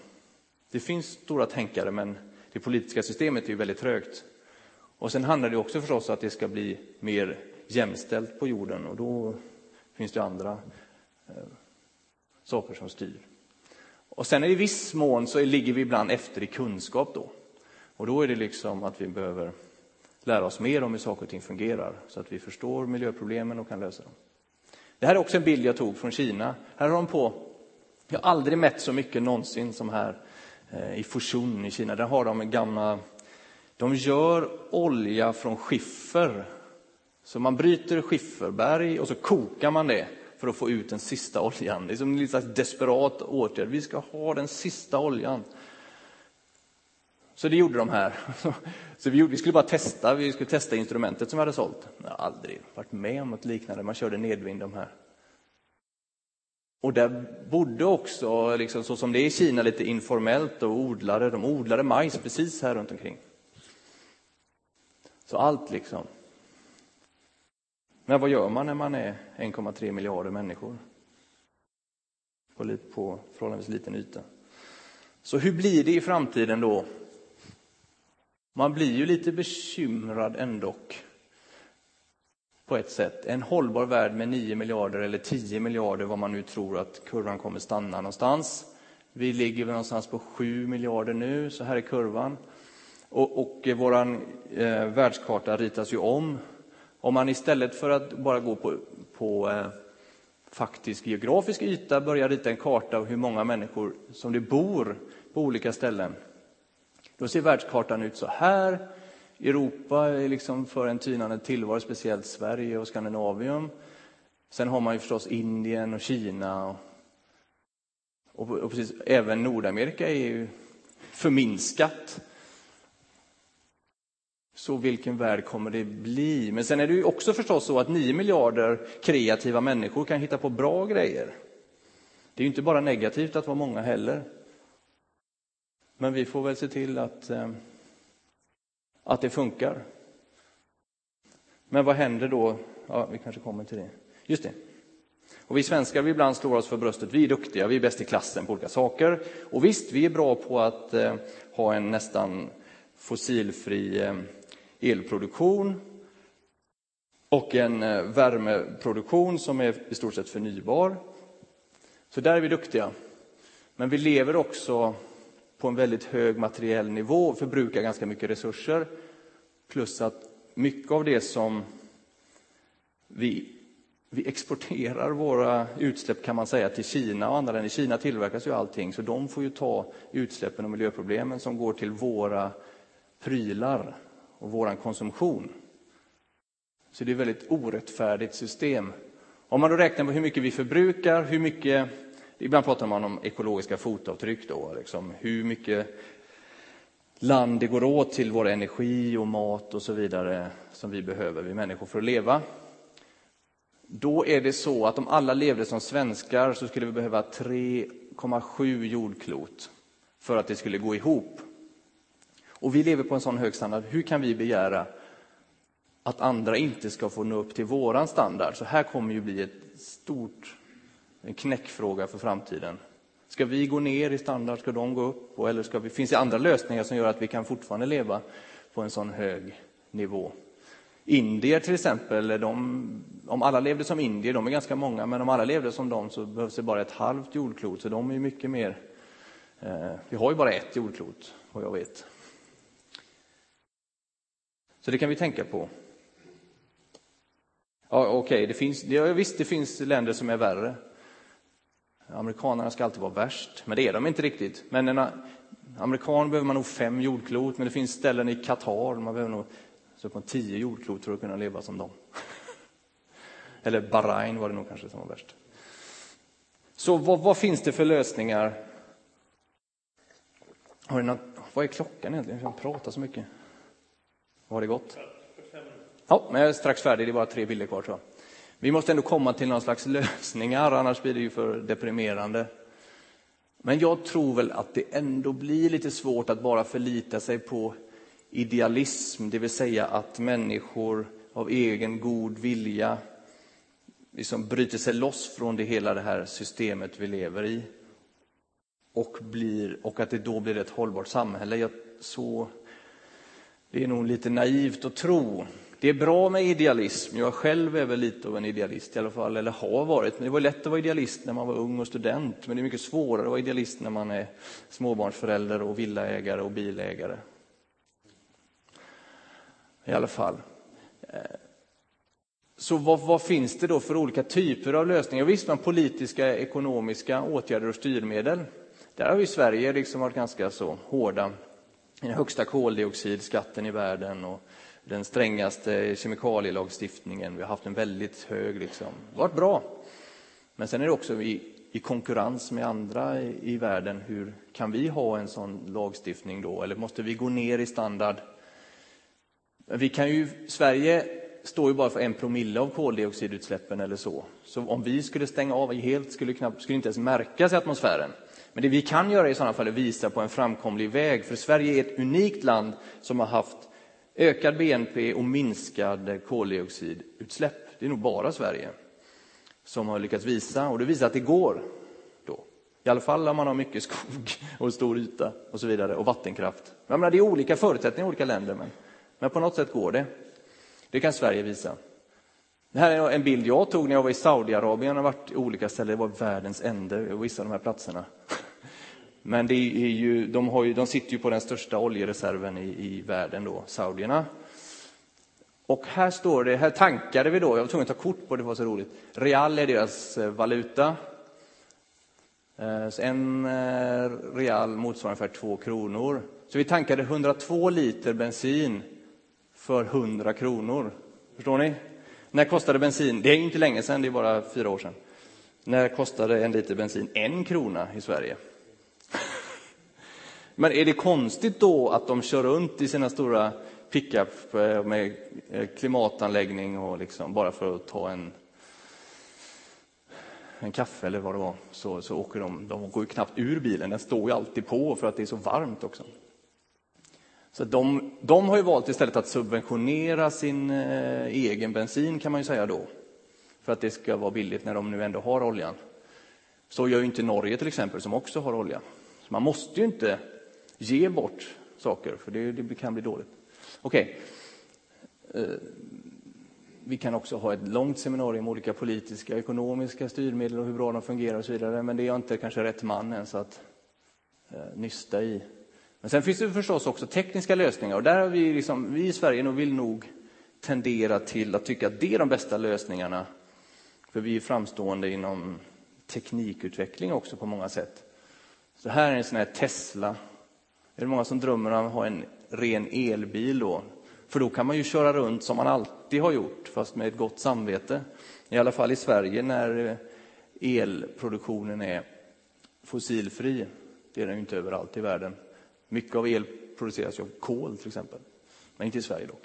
Det finns stora tänkare, men det politiska systemet är ju väldigt trögt. Och sen handlar det också förstås om att det ska bli mer jämställt på jorden och då finns det andra eh, saker som styr. Och sen i viss mån så ligger vi ibland efter i kunskap då. Och då är det liksom att vi behöver lära oss mer om hur saker och ting fungerar så att vi förstår miljöproblemen och kan lösa dem. Det här är också en bild jag tog från Kina. Här har de på, jag har aldrig mätt så mycket någonsin som här eh, i Fushun i Kina. Där har de gamla, de gör olja från skiffer. Så man bryter skifferberg och så kokar man det för att få ut den sista oljan. Det är som en slags desperat åtgärd. Vi ska ha den sista oljan. Så det gjorde de här. <laughs> Så vi, gjorde, vi skulle bara testa, vi skulle testa instrumentet som vi hade sålt. Jag har aldrig varit med om något liknande. Man körde nedvind de här. Och där bodde också, liksom, så som det är i Kina, lite informellt och odlade. De odlade majs precis här runt omkring. Så allt liksom. Men vad gör man när man är 1,3 miljarder människor? På, på förhållandevis liten yta. Så hur blir det i framtiden då? Man blir ju lite bekymrad ändå. På ett sätt. En hållbar värld med 9 miljarder eller 10 miljarder, vad man nu tror att kurvan kommer stanna någonstans. Vi ligger någonstans på 7 miljarder nu, så här är kurvan. Och, och vår eh, världskarta ritas ju om om man istället för att bara gå på, på eh, faktisk geografisk yta börjar rita en karta av hur många människor som det bor på olika ställen. Då ser världskartan ut så här. Europa är liksom för en tynande tillvaro, speciellt Sverige och Skandinavien. Sen har man ju förstås Indien och Kina. Och, och precis, även Nordamerika är ju förminskat. Så vilken värld kommer det bli? Men sen är det ju också förstås så att 9 miljarder kreativa människor kan hitta på bra grejer. Det är ju inte bara negativt att vara många heller. Men vi får väl se till att, eh, att det funkar. Men vad händer då? Ja, vi kanske kommer till det. Just det. Och vi svenskar vi ibland slår oss för bröstet. Vi är duktiga, vi är bäst i klassen på olika saker. Och visst, vi är bra på att eh, ha en nästan fossilfri eh, elproduktion och en eh, värmeproduktion som är i stort sett förnybar. Så där är vi duktiga. Men vi lever också på en väldigt hög materiell nivå och förbrukar ganska mycket resurser. Plus att mycket av det som vi, vi exporterar våra utsläpp kan man säga till Kina och andra länder. I Kina tillverkas ju allting så de får ju ta utsläppen och miljöproblemen som går till våra prylar och vår konsumtion. Så det är ett väldigt orättfärdigt system. Om man då räknar på hur mycket vi förbrukar, hur mycket, ibland pratar man om ekologiska fotavtryck då, liksom, hur mycket land det går åt till vår energi och mat och så vidare som vi behöver, vi människor, för att leva. Då är det så att om alla levde som svenskar så skulle vi behöva 3,7 jordklot för att det skulle gå ihop. Och vi lever på en sån hög standard. Hur kan vi begära att andra inte ska få nå upp till våran standard? Så här kommer ju bli ett stort, en knäckfråga för framtiden. Ska vi gå ner i standard? Ska de gå upp? Eller ska vi, finns det andra lösningar som gör att vi kan fortfarande leva på en sån hög nivå? Indier till exempel, de, om alla levde som indier, de är ganska många, men om alla levde som dem så behövs det bara ett halvt jordklot, så de är mycket mer... Eh, vi har ju bara ett jordklot, vad jag vet. Så det kan vi tänka på. Ja, Okej, okay, det finns, ja, visst det finns länder som är värre. Amerikanerna ska alltid vara värst, men det är de inte riktigt. Men en amerikan behöver man nog fem jordklot, men det finns ställen i Qatar man behöver nog så på tio jordklot för att kunna leva som dem. <laughs> Eller Bahrain var det nog kanske som var värst. Så vad, vad finns det för lösningar? Har något, vad är klockan egentligen? Jag pratar så mycket. Har det gått? Ja, men jag är strax färdig. Det är bara tre bilder kvar. tror jag. Vi måste ändå komma till någon slags lösningar, annars blir det ju för deprimerande. Men jag tror väl att det ändå blir lite svårt att bara förlita sig på idealism, det vill säga att människor av egen god vilja liksom bryter sig loss från det hela det här systemet vi lever i och, blir, och att det då blir ett hållbart samhälle. Jag, så, det är nog lite naivt att tro. Det är bra med idealism. Jag själv är väl lite av en idealist i alla fall, eller har varit. Men det var lätt att vara idealist när man var ung och student, men det är mycket svårare att vara idealist när man är småbarnsförälder och villaägare och bilägare. I alla fall. Eh, så vad, vad, finns det då för olika typer av lösningar? Visst, man politiska, ekonomiska åtgärder och styrmedel. Där har vi i Sverige liksom varit ganska så hårda. Den högsta koldioxidskatten i världen och den strängaste kemikalielagstiftningen. Vi har haft en väldigt hög, liksom. det har varit bra. Men sen är det också i, i konkurrens med andra i, i, världen, hur kan vi ha en sån lagstiftning då? Eller måste vi gå ner i standard? Vi kan ju, Sverige står ju bara för en promille av koldioxidutsläppen eller så. Så om vi skulle stänga av helt skulle, knappt, skulle inte ens märkas i atmosfären. Men det vi kan göra i sådana fall är visa på en framkomlig väg. För Sverige är ett unikt land som har haft ökad BNP och minskade koldioxidutsläpp. Det är nog bara Sverige som har lyckats visa, och det visar att det går. Då. I alla fall om man har mycket skog och stor yta och så vidare, och vattenkraft. Jag menar, det är olika förutsättningar i olika länder, men, men på något sätt går det. Det kan Sverige visa. Det här är en bild jag tog när jag var i Saudiarabien. och varit i olika ställen. Det var världens ände, vissa av de här platserna. Men det är ju, de, har ju, de sitter ju på den största oljereserven i, i världen, då, saudierna. Och här står det, här tankade vi då, jag var tvungen att ta kort på det, det var så roligt. Real är deras eh, valuta. Eh, så en eh, real motsvarar ungefär två kronor. Så vi tankade 102 liter bensin för 100 kronor. Förstår ni? När kostade bensin, det är inte länge sedan, det är bara fyra år sedan. När kostade en liter bensin en krona i Sverige? Men är det konstigt då att de kör runt i sina stora pickup eh, med eh, klimatanläggning och liksom bara för att ta en, en kaffe eller vad det var, så, så åker de, de går ju knappt ur bilen, den står ju alltid på för att det är så varmt också. Så de, de har ju valt istället att subventionera sin eh, egen bensin kan man ju säga då, för att det ska vara billigt när de nu ändå har oljan. Så gör ju inte Norge till exempel, som också har olja. Så man måste ju inte ge bort saker, för det, det kan bli dåligt. Okej. Okay. Vi kan också ha ett långt seminarium om olika politiska, ekonomiska styrmedel och hur bra de fungerar och så vidare, men det är jag inte kanske rätt man ens att eh, nysta i. Men sen finns det förstås också tekniska lösningar och där har vi, liksom, vi i Sverige nog vill nog tendera till att tycka att det är de bästa lösningarna. För vi är framstående inom teknikutveckling också på många sätt. Så här är en sån här Tesla. Är det många som drömmer om att ha en ren elbil då? För då kan man ju köra runt som man alltid har gjort, fast med ett gott samvete. I alla fall i Sverige när eh, elproduktionen är fossilfri. Det är den ju inte överallt i världen. Mycket av el produceras av kol till exempel, men inte i Sverige dock.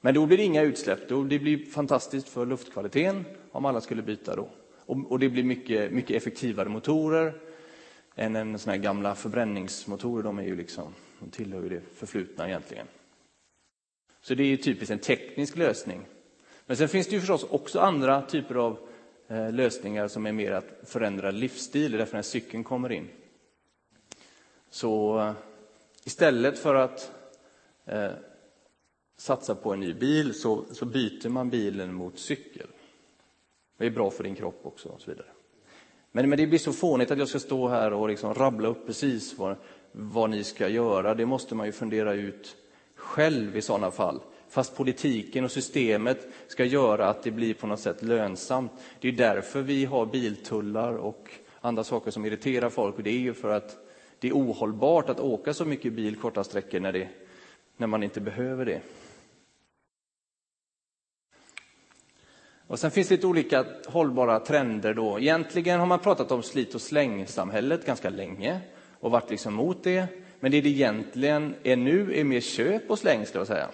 Men då blir det inga utsläpp. Då det blir fantastiskt för luftkvaliteten om alla skulle byta då. Och, det blir mycket, mycket effektivare motorer än en sån här gamla förbränningsmotorer. De är ju liksom, de tillhör ju det förflutna egentligen. Så det är ju typiskt en teknisk lösning. Men sen finns det ju förstås också andra typer av eh, lösningar som är mer att förändra livsstil. Därför när cykeln kommer in. Så eh, istället för att eh, satsa på en ny bil så, så, byter man bilen mot cykel. Det är bra för din kropp också och så vidare. Men, men det blir så fånigt att jag ska stå här och liksom rabbla upp precis vad, vad ni ska göra. Det måste man ju fundera ut själv i sådana fall. Fast politiken och systemet ska göra att det blir på något sätt lönsamt. Det är därför vi har biltullar och andra saker som irriterar folk. Och det är ju för att det är ohållbart att åka så mycket bil korta sträckor när, det, när man inte behöver det. Och Sen finns det lite olika hållbara trender. Då. Egentligen har man pratat om slit och släng-samhället ganska länge och varit liksom mot det. Men det det egentligen är nu är mer köp och släng, skulle jag säga.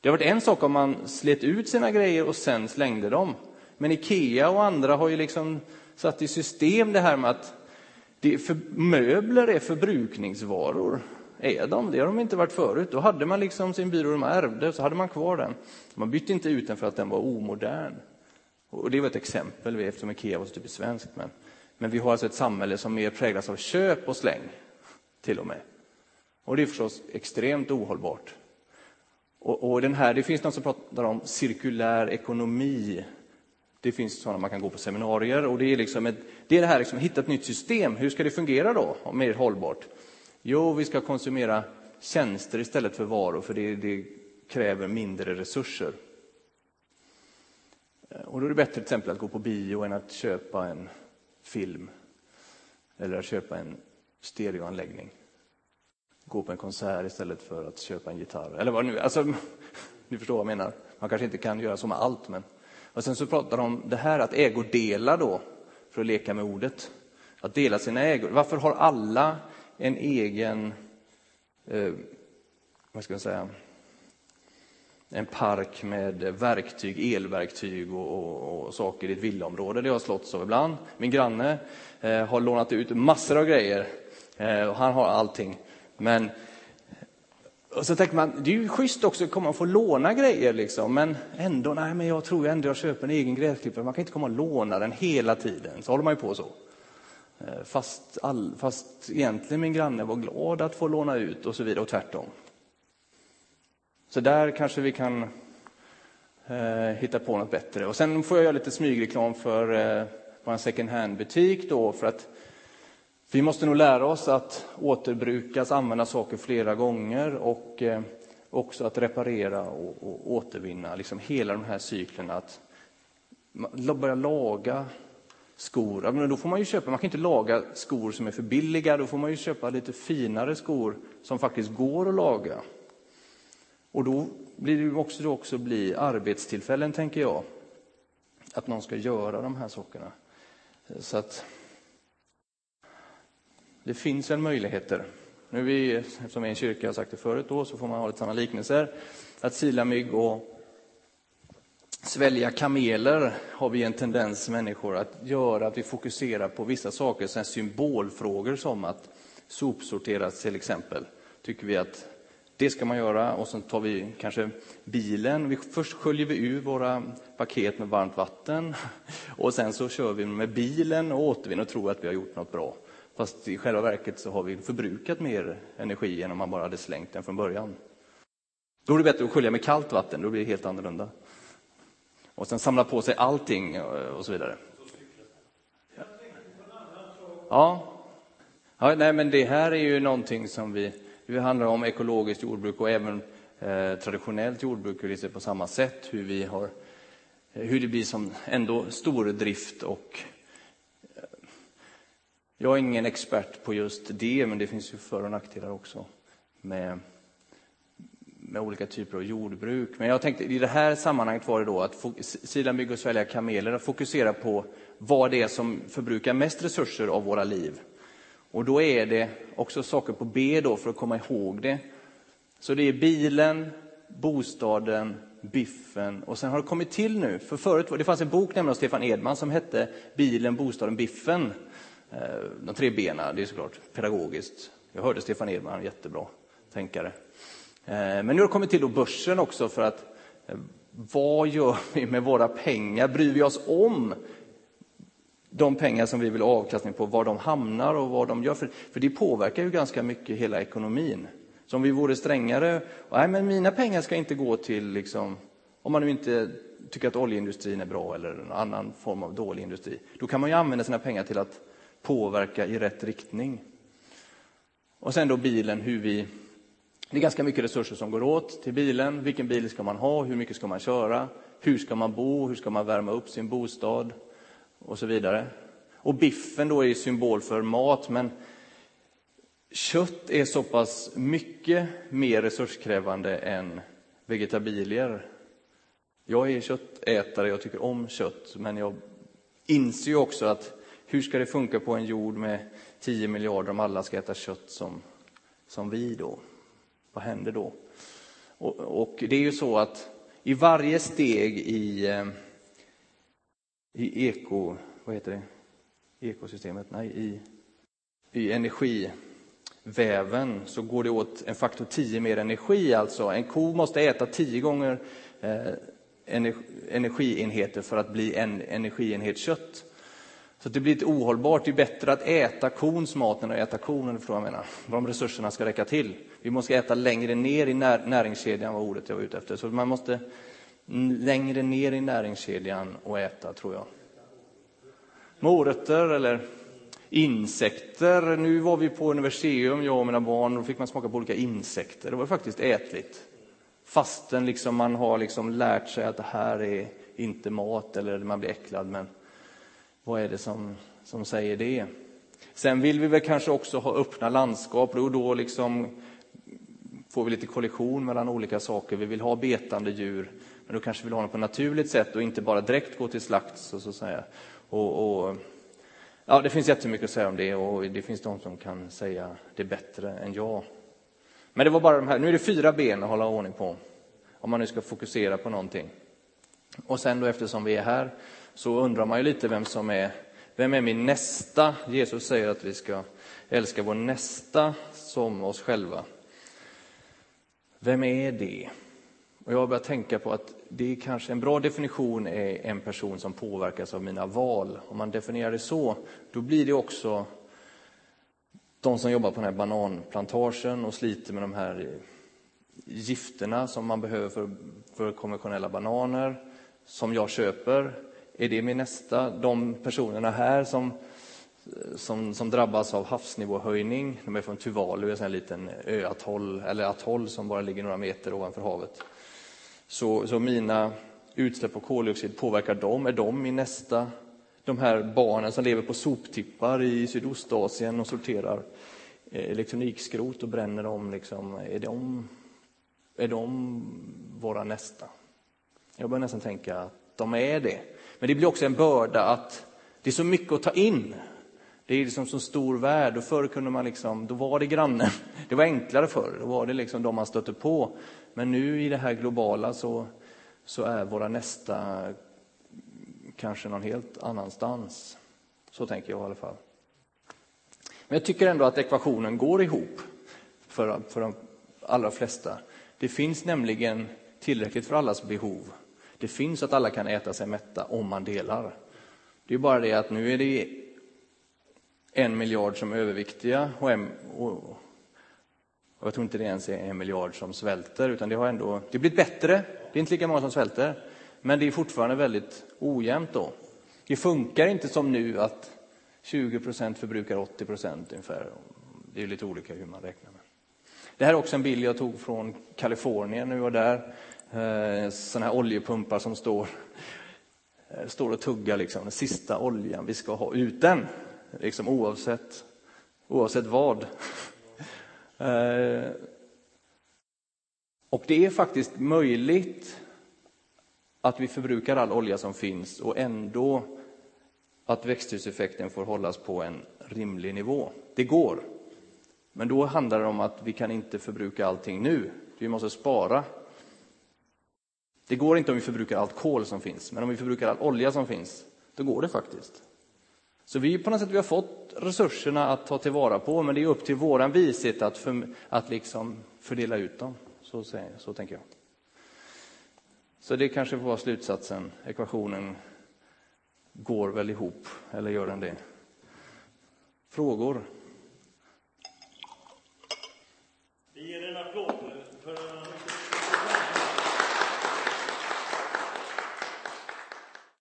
Det har varit en sak om man slet ut sina grejer och sen slängde dem. Men Ikea och andra har ju liksom satt i system det här med att det för, möbler är förbrukningsvaror är de. Det har de inte varit förut. Då hade man liksom sin byrå de ärvde, så hade man kvar den. Man bytte inte ut den för att den var omodern. Och det var ett exempel, eftersom Ikea var så typiskt svenskt. Men, men vi har alltså ett samhälle som mer präglas av köp och släng, till och med. Och det är förstås extremt ohållbart. Och, och den här, det finns någon som pratar om cirkulär ekonomi. Det finns sådana man kan gå på seminarier och det är, liksom ett, det, är det här liksom, hitta ett nytt system. Hur ska det fungera då, mer hållbart? Jo, vi ska konsumera tjänster istället för varor, för det, det kräver mindre resurser. Eh, och då är det bättre till exempel att gå på bio än att köpa en film eller att köpa en stereoanläggning gå på en konsert istället för att köpa en gitarr. Eller vad nu alltså, <laughs> Ni förstår vad jag menar. Man kanske inte kan göra så med allt. Men... Och sen så pratar de om det här att ägodela då, för att leka med ordet. Att dela sina ägor. Varför har alla en egen, eh, vad ska man säga, en park med verktyg, elverktyg och, och, och saker i ett villaområde. Det har slåtts av ibland. Min granne eh, har lånat ut massor av grejer. Eh, och han har allting. Men och så tänker man, det är ju schysst också att komma och få låna grejer liksom, men ändå, nej men jag tror ändå jag köper en egen gräsklippare, man kan inte komma och låna den hela tiden, så håller man ju på så. Eh, fast, all, fast egentligen min granne var glad att få låna ut och så vidare och tvärtom. Så där kanske vi kan eh, hitta på något bättre. Och sen får jag göra lite smygreklam för eh, vår second hand-butik då, för att vi måste nog lära oss att återbrukas, använda saker flera gånger och eh, också att reparera och, och återvinna, liksom hela de här cyklerna. Att börja laga skor. Men då får man ju köpa, man kan inte laga skor som är för billiga, då får man ju köpa lite finare skor som faktiskt går att laga. Och då blir det också, då också bli arbetstillfällen, tänker jag. Att någon ska göra de här sakerna. Så att det finns väl möjligheter. Nu vi, eftersom vi är en kyrka, jag har sagt det förut då, så får man ha lite sådana liknelser. Att sila mygg och svälja kameler har vi en tendens människor att göra, att vi fokuserar på vissa saker, sen symbolfrågor som att sopsortera till exempel. Tycker vi att det ska man göra och sen tar vi kanske bilen. Vi, först sköljer vi ur våra paket med varmt vatten <laughs> och sen så kör vi med bilen och återvinner och tror att vi har gjort något bra. Fast i själva verket så har vi förbrukat mer energi än om man bara hade slängt den från början. Då är det bättre att skölja med kallt vatten, då blir det helt annorlunda. Och sen samla på sig allting eh, och så vidare. Ja. ja, nej men det här är ju någonting som vi, det handlar om ekologiskt jordbruk och även eh, traditionellt jordbruk, hur det ser på samma sätt, hur vi har, hur det blir som ändå stordrift och eh, jag är ingen expert på just det, men det finns ju för och nackdelar också med, med olika typer av jordbruk. Men jag tänkte i det här sammanhanget var det då att sila mygg och svälja kameler, och fokusera på vad det är som förbrukar mest resurser av våra liv. Och då är det också saker på B då för att komma ihåg det. Så det är bilen, bostaden, biffen och sen har det kommit till nu, för förut, det fanns en bok nämligen av Stefan Edman som hette Bilen, bostaden, biffen. Eh, de tre benen, det är såklart pedagogiskt. Jag hörde Stefan Edman, jättebra tänkare. Eh, men nu har det kommit till då börsen också för att eh, vad gör <laughs> vi med våra pengar? Bryr vi oss om de pengar som vi vill ha avkastning på, var de hamnar och vad de gör? För, för det påverkar ju ganska mycket hela ekonomin. Så om vi vore strängare, nej men mina pengar ska inte gå till, liksom, om man nu inte tycker att oljeindustrin är bra eller en annan form av dålig industri, då kan man ju använda sina pengar till att påverka i rätt riktning. Och sen då bilen, hur vi... Det är ganska mycket resurser som går åt till bilen. Vilken bil ska man ha? Hur mycket ska man köra? Hur ska man bo? Hur ska man värma upp sin bostad? Och så vidare. Och biffen då är symbol för mat, men kött är så pass mycket mer resurskrävande än vegetabilier. Jag är köttätare, jag tycker om kött, men jag inser ju också att hur ska det funka på en jord med 10 miljarder om alla ska äta kött som, som vi då? Vad händer då? Och, och det är ju så att i varje steg i, eh, i eko, vad heter det? ekosystemet, nej, i, i energi väven så går det åt en faktor 10 mer energi. Alltså en ko måste äta 10 gånger eh, energienheter för att bli en energienhet kött. Så det blir lite ohållbart. Det är bättre att äta kons mat än att äta kon, om jag menar. De resurserna ska räcka till. Vi måste äta längre ner i när, näringskedjan, var ordet jag var ute efter. Så man måste längre ner i näringskedjan och äta, tror jag. Morötter eller insekter. Nu var vi på universium, jag och mina barn, och då fick man smaka på olika insekter. Det var faktiskt ätligt. Fastän liksom man har liksom lärt sig att det här är inte mat eller man blir äcklad. Men vad är det som, som säger det? Sen vill vi väl kanske också ha öppna landskap och då liksom får vi lite kollision mellan olika saker. Vi vill ha betande djur, men då kanske vi vill ha dem på ett naturligt sätt och inte bara direkt gå till slakt. Så, så att säga. Och, och, ja, det finns jättemycket att säga om det och det finns de som kan säga det bättre än jag. Men det var bara de här, nu är det fyra ben att hålla ordning på, om man nu ska fokusera på någonting. Och sen då eftersom vi är här så undrar man ju lite vem som är, vem är min nästa? Jesus säger att vi ska älska vår nästa som oss själva. Vem är det? Och jag har börjat tänka på att det är kanske en bra definition är en person som påverkas av mina val. Om man definierar det så, då blir det också de som jobbar på den här bananplantagen och sliter med de här gifterna som man behöver för, för konventionella bananer, som jag köper. Är det min nästa? De personerna här som, som, som drabbas av havsnivåhöjning, de är från Tuvalu, en liten öatoll, eller atoll som bara ligger några meter ovanför havet. Så, så mina utsläpp av koldioxid påverkar dem. Är de min nästa? De här barnen som lever på soptippar i Sydostasien och sorterar eh, elektronikskrot och bränner dem, liksom, är, de, är de våra nästa? Jag börjar nästan tänka att de är det. Men det blir också en börda att det är så mycket att ta in. Det är liksom så stor värld och förr kunde man liksom, då var det grannen. Det var enklare förr, då var det liksom de man stötte på. Men nu i det här globala så, så är våra nästa kanske någon helt annanstans. Så tänker jag i alla fall. Men jag tycker ändå att ekvationen går ihop för, för de allra flesta. Det finns nämligen tillräckligt för allas behov. Det finns att alla kan äta sig mätta om man delar. Det är bara det att nu är det en miljard som är överviktiga och, en, och, jag tror inte det ens är en miljard som svälter, utan det har ändå det blivit bättre. Det är inte lika många som svälter, men det är fortfarande väldigt ojämnt då. Det funkar inte som nu att 20 procent förbrukar 80 procent ungefär. Det är lite olika hur man räknar med. Det här är också en bild jag tog från Kalifornien när vi var där. Eh, Sådana här oljepumpar som står, eh, står och tuggar liksom. Den sista oljan, vi ska ha ut den. Liksom oavsett, oavsett vad. Eh, och det är faktiskt möjligt att vi förbrukar all olja som finns och ändå att växthuseffekten får hållas på en rimlig nivå. Det går. Men då handlar det om att vi kan inte förbruka allting nu. Vi måste spara. Det går inte om vi förbrukar allt kol som finns, men om vi förbrukar all olja som finns, då går det faktiskt. Så vi på något sätt vi har fått resurserna att ta tillvara på, men det är upp till våran vishet att, för, att liksom fördela ut dem. Så, så tänker jag. Så det kanske får vara slutsatsen. Ekvationen går väl ihop, eller gör den det? Frågor? Vi ger en applåd